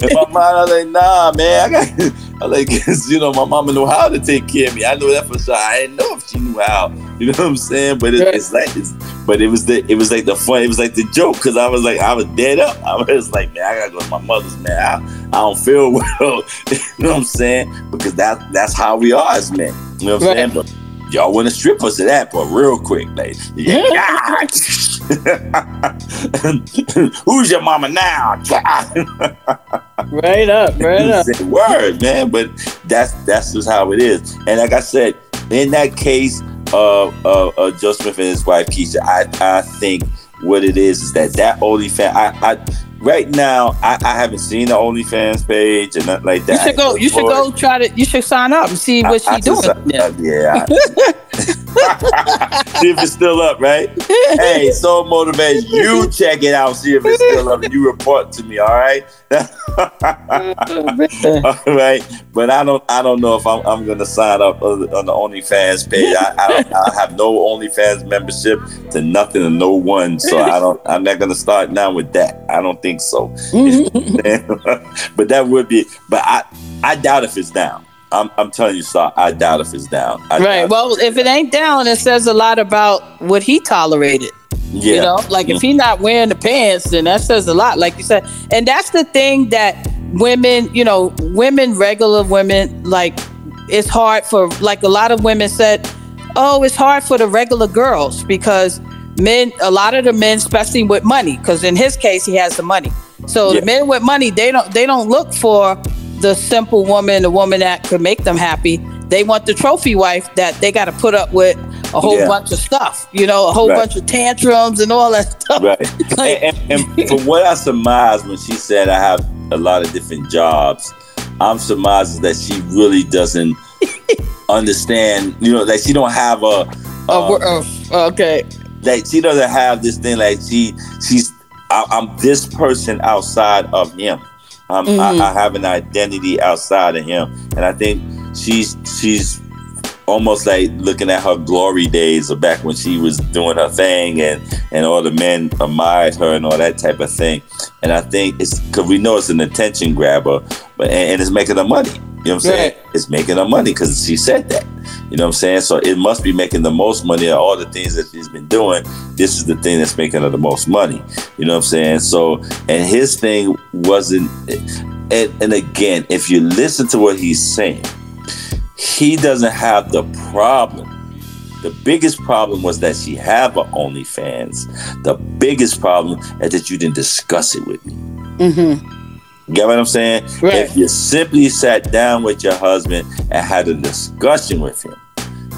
In my mind, I was like, nah, man, I got I like, you know, my mama know how to take care of me. I know that for sure. I didn't know if she how. You know what I'm saying? But it, it's like, it's, but it was the, it was like the fun. It was like the joke because I was like, I was dead up. I was like, man, I gotta go to my mother's, man. I, I don't feel well. you know what I'm saying? Because that that's how we are as men. You know what I'm Right. saying? But y'all want to strip us of that, but real quick, like, yeah. Who's your mama now? Right up. Right up. Word, man. But that's that's just how it is. And like I said, in that case of uh, uh, Joe Smith and his wife Kisha, I I think what it is is that that OnlyFans. I, I right now I, I haven't seen the OnlyFans page and nothing like that. You should go. You should go try to. You should sign up and see what I- she's doing. Yeah. yeah. see if it's still up, right? Hey, so motivated. You check it out, see if it's still up, and you report to me. All right. all right. But I don't. I don't know if I'm, I'm gonna sign up on the on the OnlyFans page. I, I, don't, I have no OnlyFans membership to nothing and no one, so I don't. I'm not gonna start now with that. I don't think so. but that would be. But I I doubt if it's down. I'm, I'm telling you, sir, I doubt if it's down. I Right. Well, if it ain't down, it says a lot about what he tolerated. yeah. You know, like if he not wearing the pants, then that says a lot, like you said. And that's the thing that women, you know, women, regular women, like it's hard for like a lot of women said, oh, it's hard for the regular girls because men, a lot of the men, especially with money, because in his case he has the money. So Yeah. the men with money, they don't they don't look for the simple woman, the woman that could make them happy. They want the trophy wife that they got to put up with a whole Yeah. bunch of stuff, you know, a whole Right. bunch of tantrums and all that stuff. Right. Like- and, and, and from what I surmised when she said I have a lot of different jobs, I'm surmising that she really doesn't understand. You know, like she don't have a. Uh, we're- oh, okay. That she doesn't have this thing. Like she, she's. I, I'm this person outside of him. Um, Mhm. I, I have an identity outside of him, and I think she's she's almost like looking at her glory days of back when she was doing her thing, and and all the men admired her and all that type of thing. And I think it's because we know it's an attention grabber, but and, and it's making her money. You know what I'm saying? Right. It's making her money because she said that. You know what I'm saying? So it must be making the most money of all the things that she's been doing. This is the thing that's making her the most money. You know what I'm saying? So, and his thing wasn't, and, and again, if you listen to what he's saying, he doesn't have the problem. The biggest problem was that she have a OnlyFans. The biggest problem is that you didn't discuss it with me. Mm-hmm. Get what I'm saying? Right. If you simply sat down with your husband and had a discussion with him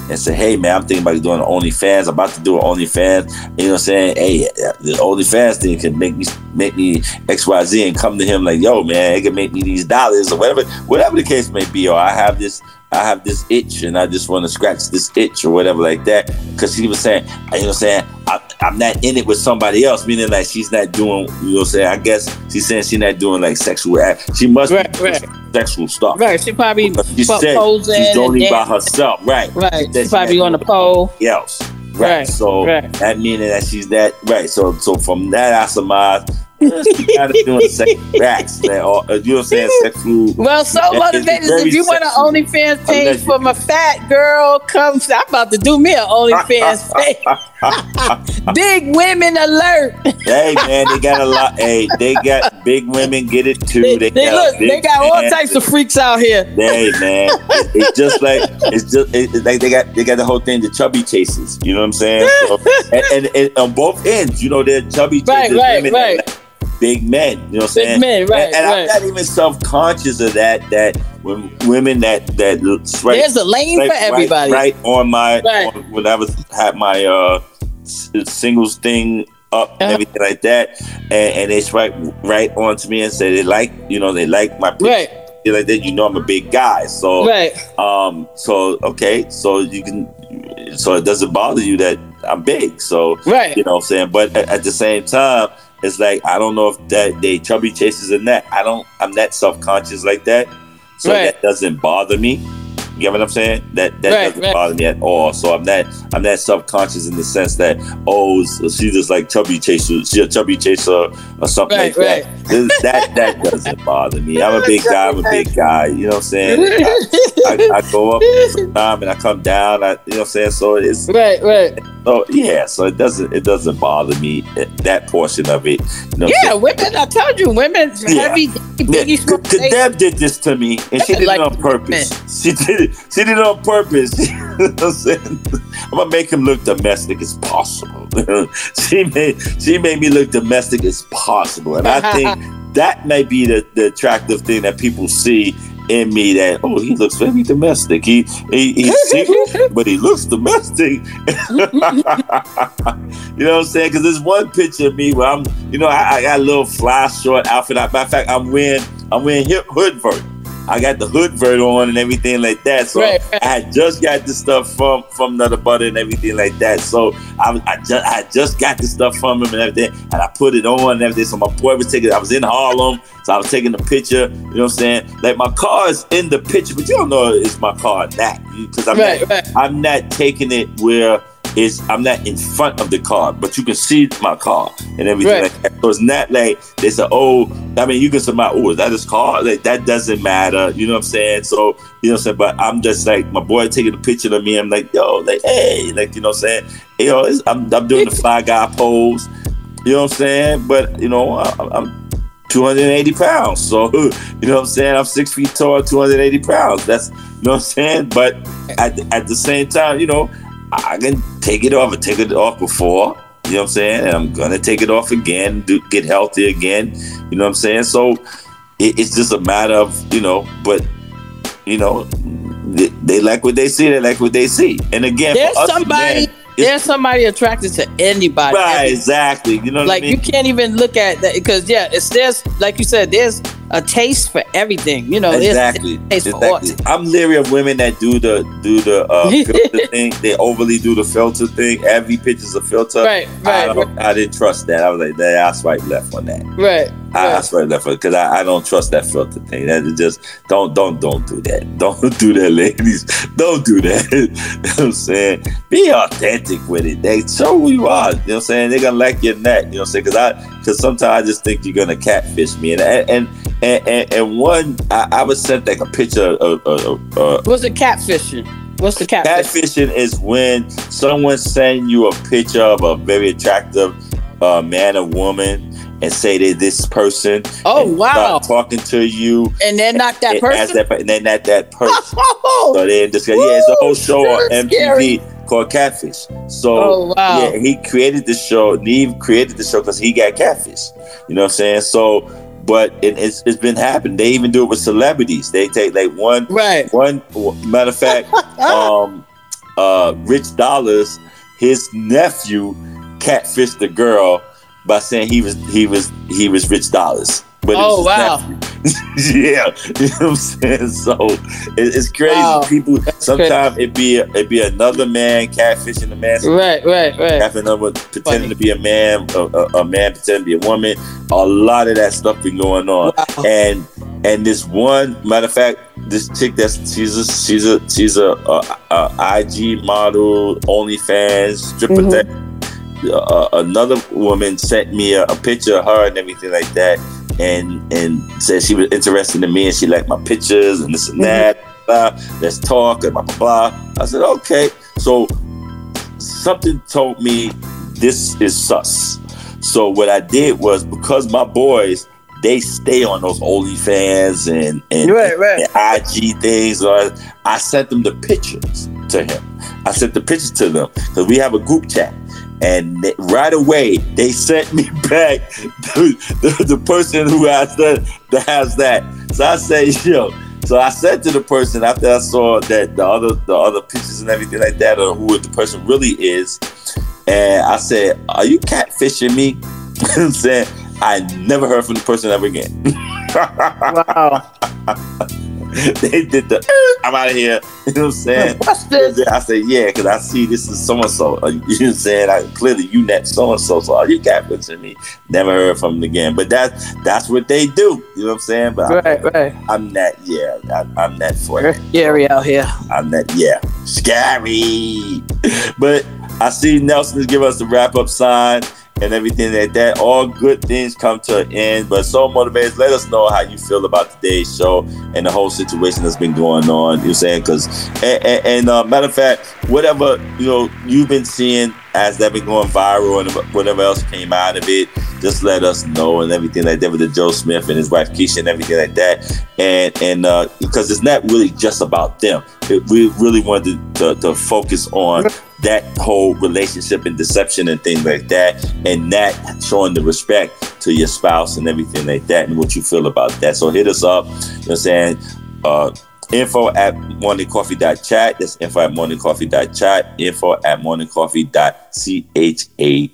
and said, hey man, I'm thinking about doing OnlyFans, I'm about to do an OnlyFans, you know what I'm saying? Hey, the OnlyFans thing can make me make me XYZ and come to him like, yo man, it can make me these dollars or whatever, whatever the case may be, or I have this I have this itch and I just want to scratch this itch or whatever like that. Cause she was saying, you know what I'm saying? I, I'm not in it with somebody else, meaning like she's not doing, you know what I'm saying? I guess she's saying she's not doing like sexual act. She must Right, be right. sexual stuff. Right. She probably she said posing. she's only by herself. Right. Right. That She probably on the pole. Else. Right. Right, So right. that meaning that she's that right. So so from that I surmise she's doing sexual acts. That, uh, you know what I'm saying? Sexual. Well, so motivated. If you want an. OnlyFans page from a fat girl, come. I'm about to do me an OnlyFans page. Big women alert. hey man, they got a lot. Hey, they got big women. Get it too. They, They, they got look, they got all man. types of freaks out here. Hey man, It- it's just like it's just it- it's like they got they got the whole thing, the chubby chases. You know what I'm saying? So, and, and, and on both ends, you know, they're chubby chases. Right, right, women right. that like Big men, you know what I'm Big saying? men, right, And, and right. I'm not even self conscious of that. That when women that that right, There's a lane right, for everybody. Right, right on my Right. on, when I was had my uh singles thing up and Uh-huh. everything like that, and, and they swipe right onto me and say they like you know they like my picture. Right, like that, you know I'm a big guy. So right. um so okay, so you can so it doesn't bother you that I'm big. So Right. you know what I'm saying? But at, at the same time, it's like I don't know if that they chubby chases in that. I don't I'm not self conscious like that. So Right. that doesn't bother me. You get what I'm saying? That that Right, doesn't right. bother me at all. So I'm not I'm not subconscious in the sense that oh so she just like chubby chaser, she a chubby chaser or something Right, like that. This- That that doesn't bother me. I'm a big guy. I'm a big guy. You know what I'm saying? I, I go up time and I come down. I, you know what I'm saying? So it's right, right. so yeah. So it doesn't it doesn't bother me eh, that portion of it. You know Yeah, women. I told you, women Yeah. heavy, yeah, Deb did this to me, and she did Like it on purpose. She did it. She did it on purpose. You know what I'm saying? I'm gonna make him look domestic as possible. she made she made me look domestic as possible, and I think that may be the, the attractive thing that people see in me. That oh, he looks very domestic. He, he he's single, but he looks domestic. you know what I'm saying? Because there's one picture of me where I'm, you know, I, I got a little fly short outfit. Matter of fact, I'm wearing, I'm wearing hip hood. I got the hood vert on and everything like that. So Right, right. I had just got this stuff from from Nutter Butter and everything like that. So I I just, I just got this stuff from him and everything, and I put it on and everything. So my boy was taking, I was in Harlem, so I was taking the picture. You know what I'm saying? Like my car is in the picture, but you don't know it's my car. That because I'm Right, not. I'm not taking it where it's I'm not in front of the car, but you can see my car and everything Right. like that. So it's not like they say, oh, I mean, you can say, oh, is that his car? Like that doesn't matter. You know what I'm saying? So you know what I'm saying. But I'm just like my boy taking a picture of me. I'm like, yo, like hey, like you know what I'm saying. You know, it's, I'm I'm doing the fly guy pose. You know what I'm saying? But you know, I, I'm 280 pounds. So, you know what I'm saying? I'm six feet tall, 280 pounds. That's, you know what I'm saying? But at, at the same time, you know, I can take it off. I take it off before, you know what I'm saying? And I'm going to take it off again, do, get healthy again. You know what I'm saying? So it, it's just a matter of, you know, but, you know, they, they like what they see. They like what they see. And again, There's for us somebody. men, There's somebody attracted to anybody. right, exactly. You know what like I mean? you can't even look at that because yeah, it's there's like you said, there's a taste for everything. You know, exactly. a taste for exactly. I'm leery of women that do the do the uh, filter thing. They overly do the filter thing. Every picture's a filter. Right, I, right, don't, I didn't trust that. I was like, "Nah, I swipe left on that. Right. I, I right. swipe left on because I, I don't trust that filter thing. That is just don't don't don't do that. Don't do that, ladies. Don't do that. you know what I'm saying? Be authentic with it. They show who you are. You know what I'm saying? They're gonna like your neck. You know what I'm saying? Because I because sometimes I just think you're gonna catfish me. And and and and, and one I, I was sent like a picture of. of, of What's the catfishing? What's the catfish? Catfishing is when someone send you a picture of a very attractive uh, man or woman and say they're this person. Oh, wow. Talking to you. And they're not that and person. that, and they're not that person. Oh, so they. Yeah, it's a whole show on MTV scary. Called Catfish. So Oh, wow. yeah, he created the show. Nev created the show because he got catfish. You know what I'm saying? So, but it, it's it's been happening. They even do it with celebrities. They take like one right. one matter of fact, um, uh, Rich Dollaz, his nephew, catfished the girl by saying he was he was he was Rich Dollaz. But Oh, wow. yeah, you know what I'm saying. So it, it's crazy. Wow. People sometimes it be it be another man catfishing a man. Right. Right. Right. Having another pretending to be a man, a, a, a man pretending to be a woman. A lot of that stuff been going on, Wow. and and this one matter of fact, this chick that's she's a she's a she's a, a, a IG model, OnlyFans stripper. Mhm. thing. Uh, another woman sent me a, a picture of her and everything like that, and and said she was interested in me and she liked my pictures and this and mm-hmm. that. Blah, let's talk and blah blah blah. I said okay. So something told me this is sus. So what I did was because my boys they stay on those OnlyFans and and, Right, right. and IG things. Or I sent them the pictures to him. I sent the pictures to them because we have a group chat. And right away, they sent me back the, the, person who has that, that has that. So I say, yo. So I said to the person after I saw that the other the other pictures and everything like that, or who the person really is, and I said, "Are you catfishing me?" and said, "I never heard from the person ever again." Wow. they did the I'm out of here. You know what I'm saying? What's this? I said, yeah, because I see this is so and so. You know what I'm saying? I clearly you net so and so. So you catfishing me? Never heard from them again. But that's that's what they do. You know what I'm saying? But Right, right. I, am that, yeah, I, I'm that for it. Scary out here. I'm that, yeah, scary. But I see Nelson is giving us the wrap up sign and everything like that. All good things come to an end. But so motivated, let us know how you feel about today's show and the whole situation that's been going on. You know saying? Because, and, and, and, uh, matter of fact, whatever you know you've been seeing as that been going viral and whatever else came out of it, just let us know and everything like that with the Joe Smith and his wife Kisha and everything like that. And and uh, because it's not really just about them, it, we really wanted to, to, to focus on that whole relationship and deception and things like that, and that showing the respect to your spouse and everything like that, and what you feel about that. So hit us up. You know what I'm saying? Uh, info at morningcoffee.chat. That's info at morningcoffee.chat. Info at morningcoffee.chat.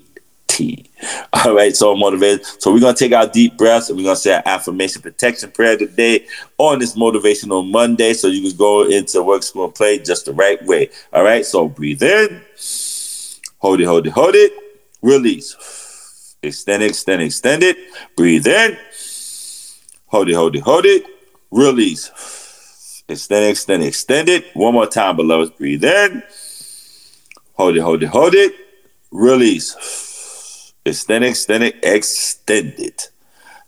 All right, so motivated. So we're gonna take our deep breaths and we're gonna say our affirmation protection prayer today on this motivational Monday, so you can go into work, school, and play just the right way. All right, so breathe in, hold it, hold it, hold it, release, extend extend extend it, breathe in, hold it, hold it, hold it, release, extend extend extend it. One more time, beloveds, breathe in, hold it, hold it, hold it, release. Extend extend it, extend it.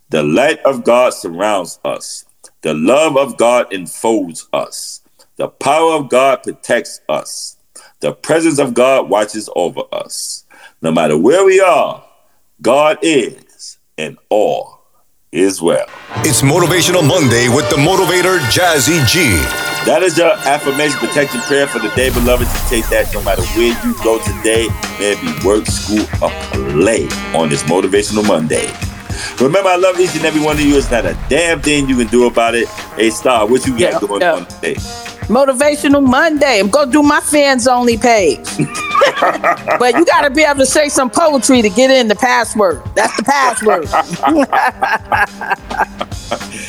The light of God surrounds us. The love of God enfolds us. The power of God protects us. The presence of God watches over us. No matter where we are, God is, and all is well. It's Motivational Monday with the motivator Jazzy G. That is your affirmation protection prayer for the day, beloved. You take that no matter where you go today, may it be work, school, or play on this Motivational Monday. Remember, I love each and every one of you. It's not a damn thing you can do about it. Hey, Starr, what you got Yeah, going yeah. on today? Motivational Monday. I'm gonna do my fans only page. but you gotta be able to say some poetry to get in the password. That's the password.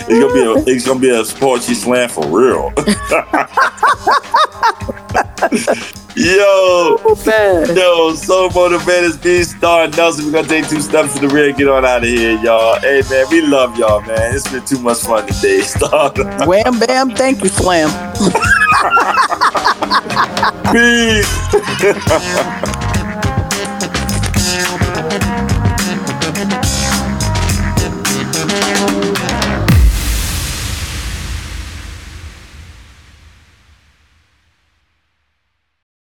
It's gonna be a, it's gonna be a sportsy slam for real. Yo, Man. yo, so motivated, be star Nelson. We're gonna take two steps to the rear, get on out of here, y'all. Hey man, we love y'all, man. It's been too much fun today, Starr. Wham bam, thank you, Slam. 삐.